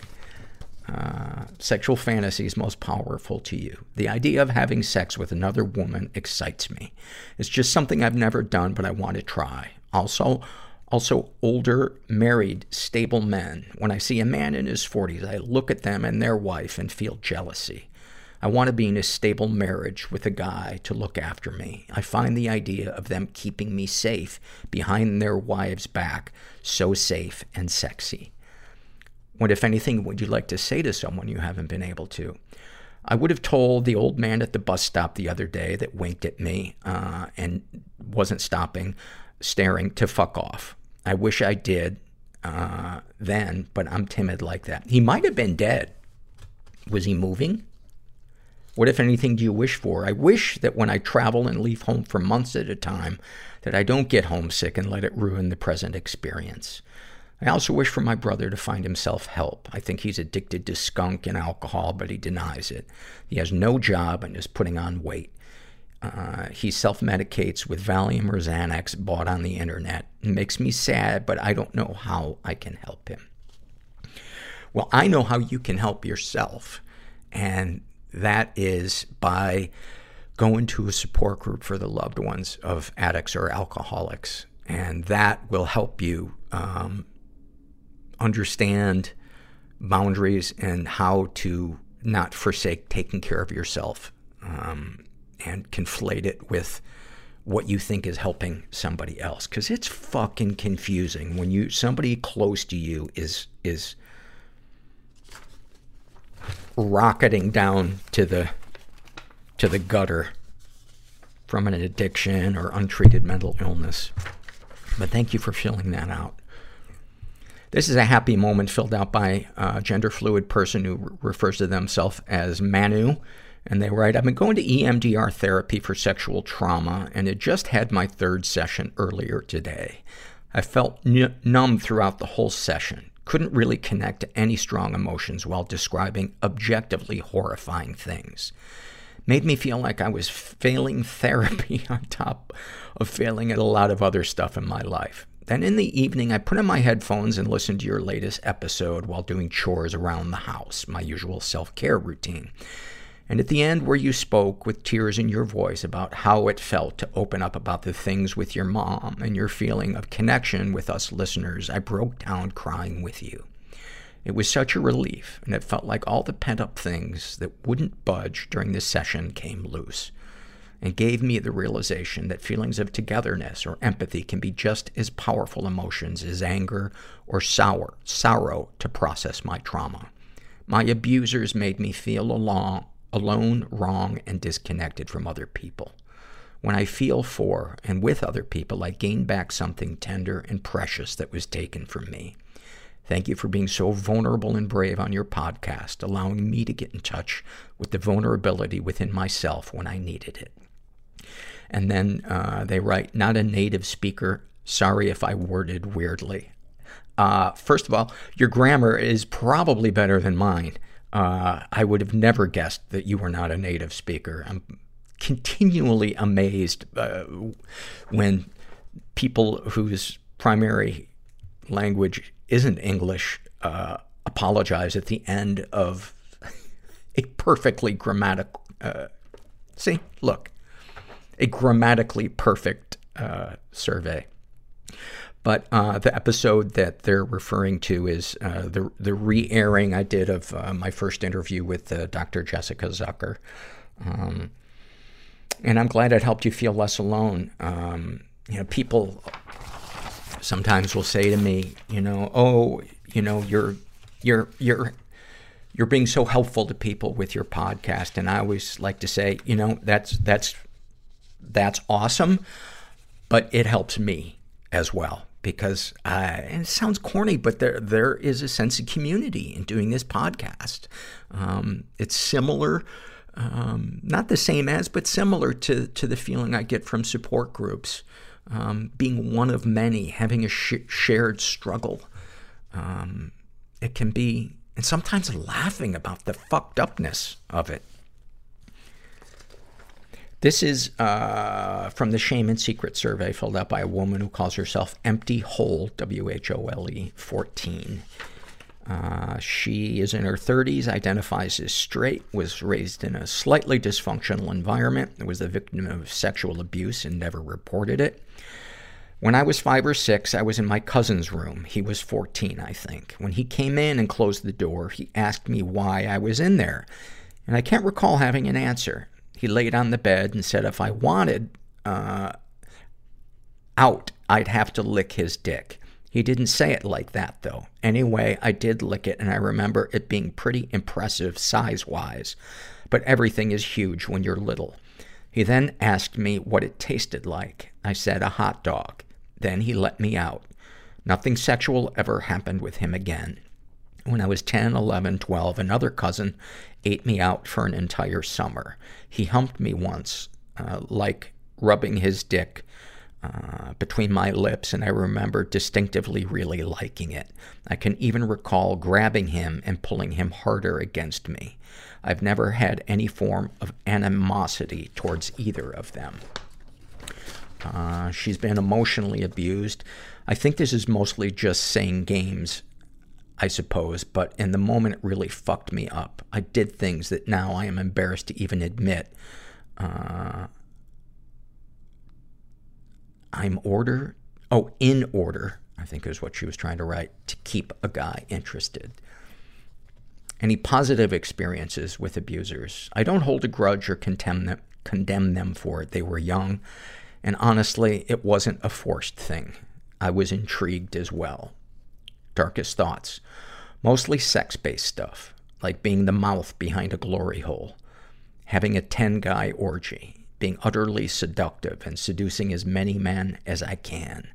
Uh, sexual fantasies most powerful to you. The idea of having sex with another woman excites me. It's just something I've never done, but I want to try. Also, also older, married, stable men. When I see a man in his 40s, I look at them and their wife and feel jealousy. I want to be in a stable marriage with a guy to look after me. I find the idea of them keeping me safe behind their wives' back so safe and sexy. What, if anything, would you like to say to someone you haven't been able to? I would have told the old man at the bus stop the other day that winked at me uh, and wasn't stopping, staring, to fuck off. I wish I did uh, then, but I'm timid like that. He might have been dead. Was he moving? What, if anything, do you wish for? I wish that when I travel and leave home for months at a time, that I don't get homesick and let it ruin the present experience. I also wish for my brother to find himself help. I think he's addicted to skunk and alcohol, but he denies it. He has no job and is putting on weight. Uh, he self-medicates with Valium or Xanax bought on the internet. It makes me sad, but I don't know how I can help him. Well, I know how you can help yourself. And that is by going to a support group for the loved ones of addicts or alcoholics. And that will help you um, understand boundaries and how to not forsake taking care of yourself um, and conflate it with what you think is helping somebody else because it's fucking confusing when you somebody close to you is is rocketing down to the to the gutter from an addiction or untreated mental illness. But thank you for filling that out. This is a happy moment filled out by a gender fluid person who re- refers to themselves as Manu. And they write, I've been going to EMDR therapy for sexual trauma and had just had my third session earlier today. I felt n- numb throughout the whole session. Couldn't really connect to any strong emotions while describing objectively horrifying things. Made me feel like I was failing therapy on top of failing at a lot of other stuff in my life. Then in the evening, I put on my headphones and listened to your latest episode while doing chores around the house, my usual self-care routine. And at the end, where you spoke with tears in your voice about how it felt to open up about the things with your mom and your feeling of connection with us listeners, I broke down crying with you. It was such a relief, and it felt like all the pent-up things that wouldn't budge during this session came loose and gave me the realization that feelings of togetherness or empathy can be just as powerful emotions as anger or sour, sorrow to process my trauma. My abusers made me feel alone, alone, wrong, and disconnected from other people. When I feel for and with other people, I gain back something tender and precious that was taken from me. Thank you for being so vulnerable and brave on your podcast, allowing me to get in touch with the vulnerability within myself when I needed it. And then uh, they write, not a native speaker. Sorry if I worded weirdly. Uh, first of all, your grammar is probably better than mine. Uh, I would have never guessed that you were not a native speaker. I'm continually amazed uh, when people whose primary language isn't English uh, apologize at the end of a perfectly grammatical. Uh, see, look, a grammatically perfect uh, survey. But uh, the episode that they're referring to is uh, the the re-airing I did of uh, my first interview with uh, Dr. Jessica Zucker, um, and I'm glad it helped you feel less alone. Um, you know, people sometimes will say to me, you know, oh, you know, you're you're you're you're being so helpful to people with your podcast, and I always like to say, you know, that's that's that's awesome, but it helps me as well because uh, and it sounds corny, but there there is a sense of community in doing this podcast. Um, it's similar, um, not the same as, but similar to to the feeling I get from support groups. Um, being one of many, having a sh- shared struggle, um, it can be, and sometimes laughing about the fucked upness of it. This is uh, from the Shame and Secret survey filled out by a woman who calls herself Empty Hole, W H O L E 14. Uh, she is in her 30s, identifies as straight, was raised in a slightly dysfunctional environment, was the victim of sexual abuse and never reported it. When I was five or six, I was in my cousin's room. He was 14, I think. When he came in and closed the door, he asked me why I was in there. And I can't recall having an answer. He laid on the bed and said if I wanted uh, out, I'd have to lick his dick. He didn't say it like that, though. Anyway, I did lick it, and I remember it being pretty impressive size-wise. But everything is huge when you're little. He then asked me what it tasted like. I said a hot dog. Then he let me out. Nothing sexual ever happened with him again. When I was 10, 11, 12, another cousin ate me out for an entire summer. He humped me once, uh, like rubbing his dick uh, between my lips, and I remember distinctively really liking it. I can even recall grabbing him and pulling him harder against me. I've never had any form of animosity towards either of them. Uh, she's been emotionally abused. I think this is mostly just saying games, I suppose, but in the moment it really fucked me up. I did things that now I am embarrassed to even admit. Uh, I'm order, oh, in order, I think is what she was trying to write, to keep a guy interested. Any positive experiences with abusers? I don't hold a grudge or them, condemn them for it. They were young, and honestly, it wasn't a forced thing. I was intrigued as well. Darkest thoughts. Mostly sex-based stuff, like being the mouth behind a glory hole, having a 10-guy orgy, being utterly seductive and seducing as many men as I can.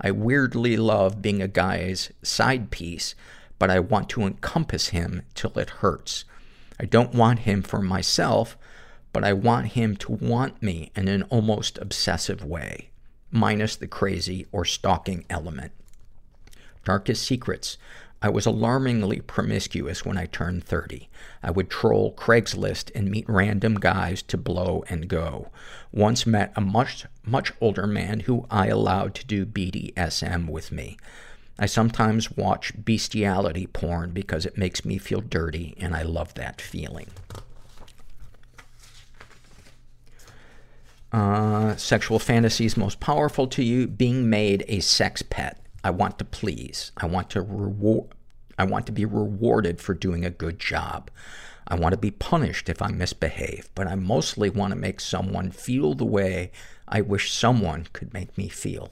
I weirdly love being a guy's side piece, but I want to encompass him till it hurts. I don't want him for myself, but I want him to want me in an almost obsessive way, minus the crazy or stalking element. Darkest secrets. I was alarmingly promiscuous when I turned 30. I would troll Craigslist and meet random guys to blow and go. Once met a much, much older man who I allowed to do BDSM with me. I sometimes watch bestiality porn because it makes me feel dirty and I love that feeling. Uh, sexual fantasies most powerful to you, being made a sex pet. I want to please. I want to reward, I want to be rewarded for doing a good job. I want to be punished if I misbehave, but I mostly want to make someone feel the way I wish someone could make me feel.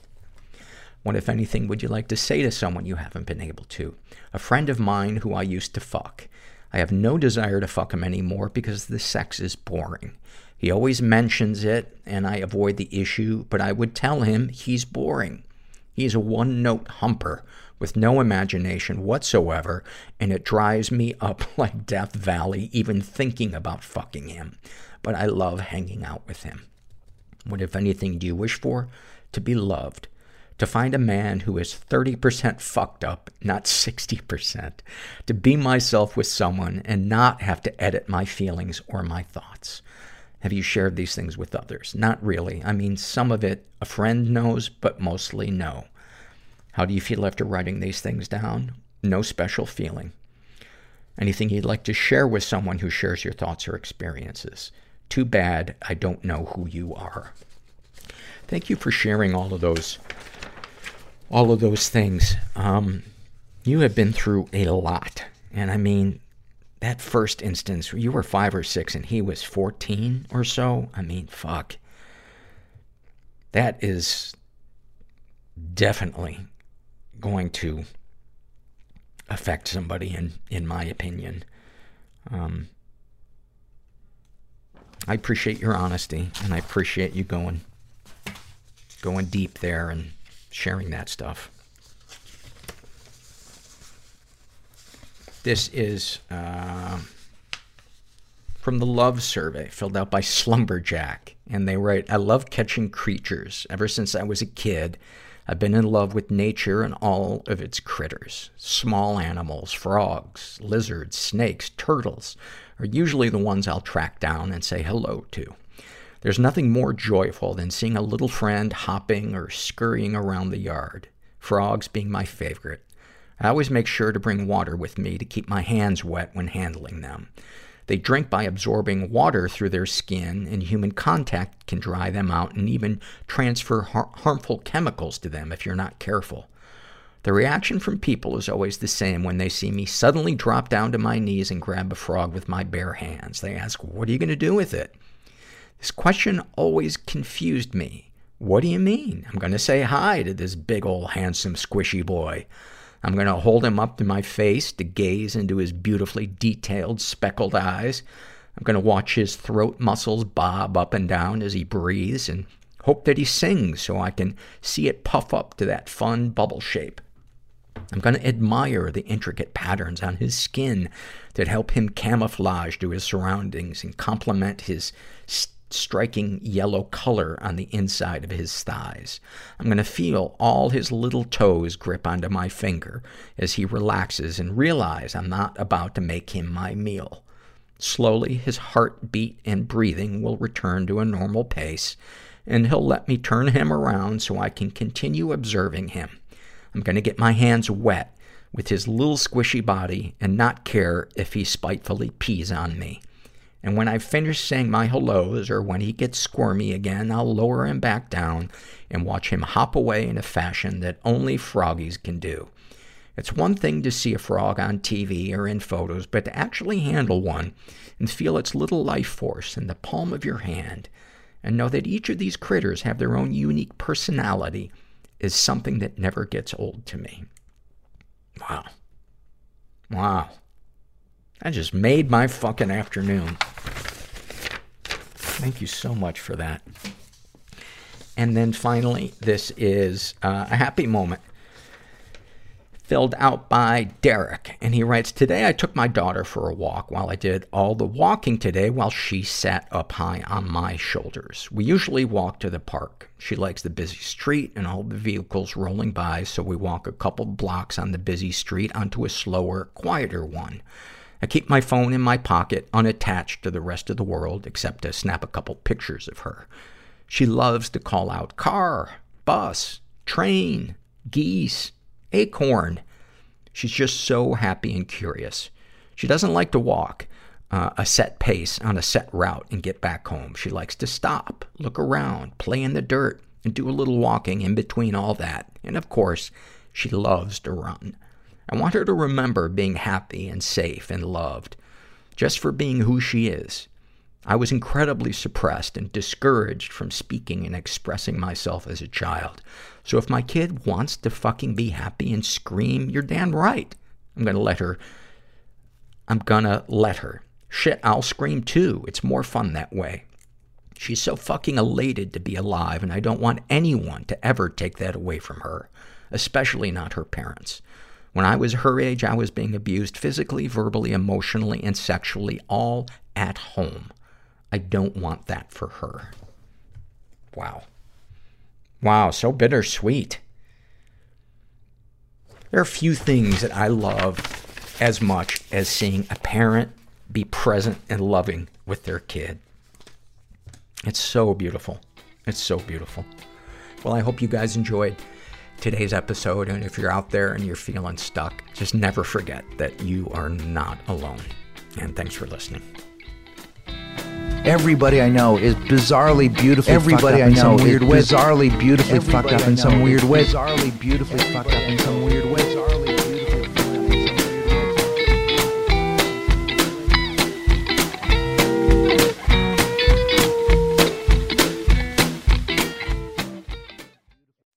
What, if anything, would you like to say to someone you haven't been able to? A friend of mine who I used to fuck. I have no desire to fuck him anymore because the sex is boring. He always mentions it, and I avoid the issue, but I would tell him he's boring. He's a one-note humper with no imagination whatsoever, and it drives me up like Death Valley even thinking about fucking him. But I love hanging out with him. What, if anything, do you wish for? To be loved. To find a man who is 30% fucked up, not 60%. To be myself with someone and not have to edit my feelings or my thoughts. Have you shared these things with others? Not really. I mean, some of it a friend knows, but mostly no. How do you feel after writing these things down? No special feeling. Anything you'd like to share with someone who shares your thoughts or experiences? Too bad I don't know who you are. thank you for sharing all of those, all of those things. Um, you have been through a lot. And I mean, that first instance, you were five or six and he was 14 or so. I mean, fuck. That is definitely going to affect somebody in, in my opinion. Um, I appreciate your honesty and I appreciate you going, going deep there and sharing that stuff. This is uh, from the Love Survey, filled out by Slumberjack. And they write, I love catching creatures. Ever since I was a kid, I've been in love with nature and all of its critters. Small animals, frogs, lizards, snakes, turtles are usually the ones I'll track down and say hello to. There's nothing more joyful than seeing a little friend hopping or scurrying around the yard. Frogs being my favorite. I always make sure to bring water with me to keep my hands wet when handling them. They drink by absorbing water through their skin, and human contact can dry them out and even transfer har- harmful chemicals to them if you're not careful. The reaction from people is always the same when they see me suddenly drop down to my knees and grab a frog with my bare hands. They ask, What are you going to do with it? This question always confused me. What do you mean? I'm going to say hi to this big old handsome squishy boy. I'm going to hold him up to my face to gaze into his beautifully detailed speckled eyes. I'm going to watch his throat muscles bob up and down as he breathes and hope that he sings so I can see it puff up to that fun bubble shape. I'm going to admire the intricate patterns on his skin that help him camouflage to his surroundings and complement his st- striking yellow color on the inside of his thighs. I'm going to feel all his little toes grip onto my finger as he relaxes and realize I'm not about to make him my meal. Slowly, his heartbeat and breathing will return to a normal pace, and he'll let me turn him around so I can continue observing him. I'm going to get my hands wet with his little squishy body and not care if he spitefully pees on me. And when I've finished saying my hellos, or when he gets squirmy again, I'll lower him back down and watch him hop away in a fashion that only froggies can do. It's one thing to see a frog on TV or in photos, but to actually handle one and feel its little life force in the palm of your hand and know that each of these critters have their own unique personality is something that never gets old to me. Wow. Wow. That just made my fucking afternoon. Thank you so much for that. And then finally, this is uh, a happy moment filled out by Derek. And he writes, Today I took my daughter for a walk while I did all the walking today while she sat up high on my shoulders. We usually walk to the park. She likes the busy street and all the vehicles rolling by, so we walk a couple blocks on the busy street onto a slower, quieter one. I keep my phone in my pocket, unattached to the rest of the world, except to snap a couple pictures of her. She loves to call out car, bus, train, geese, acorn. She's just so happy and curious. She doesn't like to walk uh, a set pace on a set route and get back home. She likes to stop, look around, play in the dirt, and do a little walking in between all that. And of course, she loves to run. I want her to remember being happy and safe and loved, just for being who she is. I was incredibly suppressed and discouraged from speaking and expressing myself as a child. So if my kid wants to fucking be happy and scream, you're damn right. I'm gonna let her. I'm gonna let her. Shit, I'll scream too. It's more fun that way. She's so fucking elated to be alive, and I don't want anyone to ever take that away from her, especially not her parents. When I was her age, I was being abused physically, verbally, emotionally, and sexually, all at home. I don't want that for her. Wow. Wow, so bittersweet. There are few things that I love as much as seeing a parent be present and loving with their kid. It's so beautiful. It's so beautiful. Well, I hope you guys enjoyed today's episode. And if you're out there and you're feeling stuck, just never forget that you are not alone. And thanks for listening. Everybody I know is bizarrely beautifully Everybody I know is bizarrely beautifully fucked up in some weird way. Bizarrely beautifully fucked up in some weird way.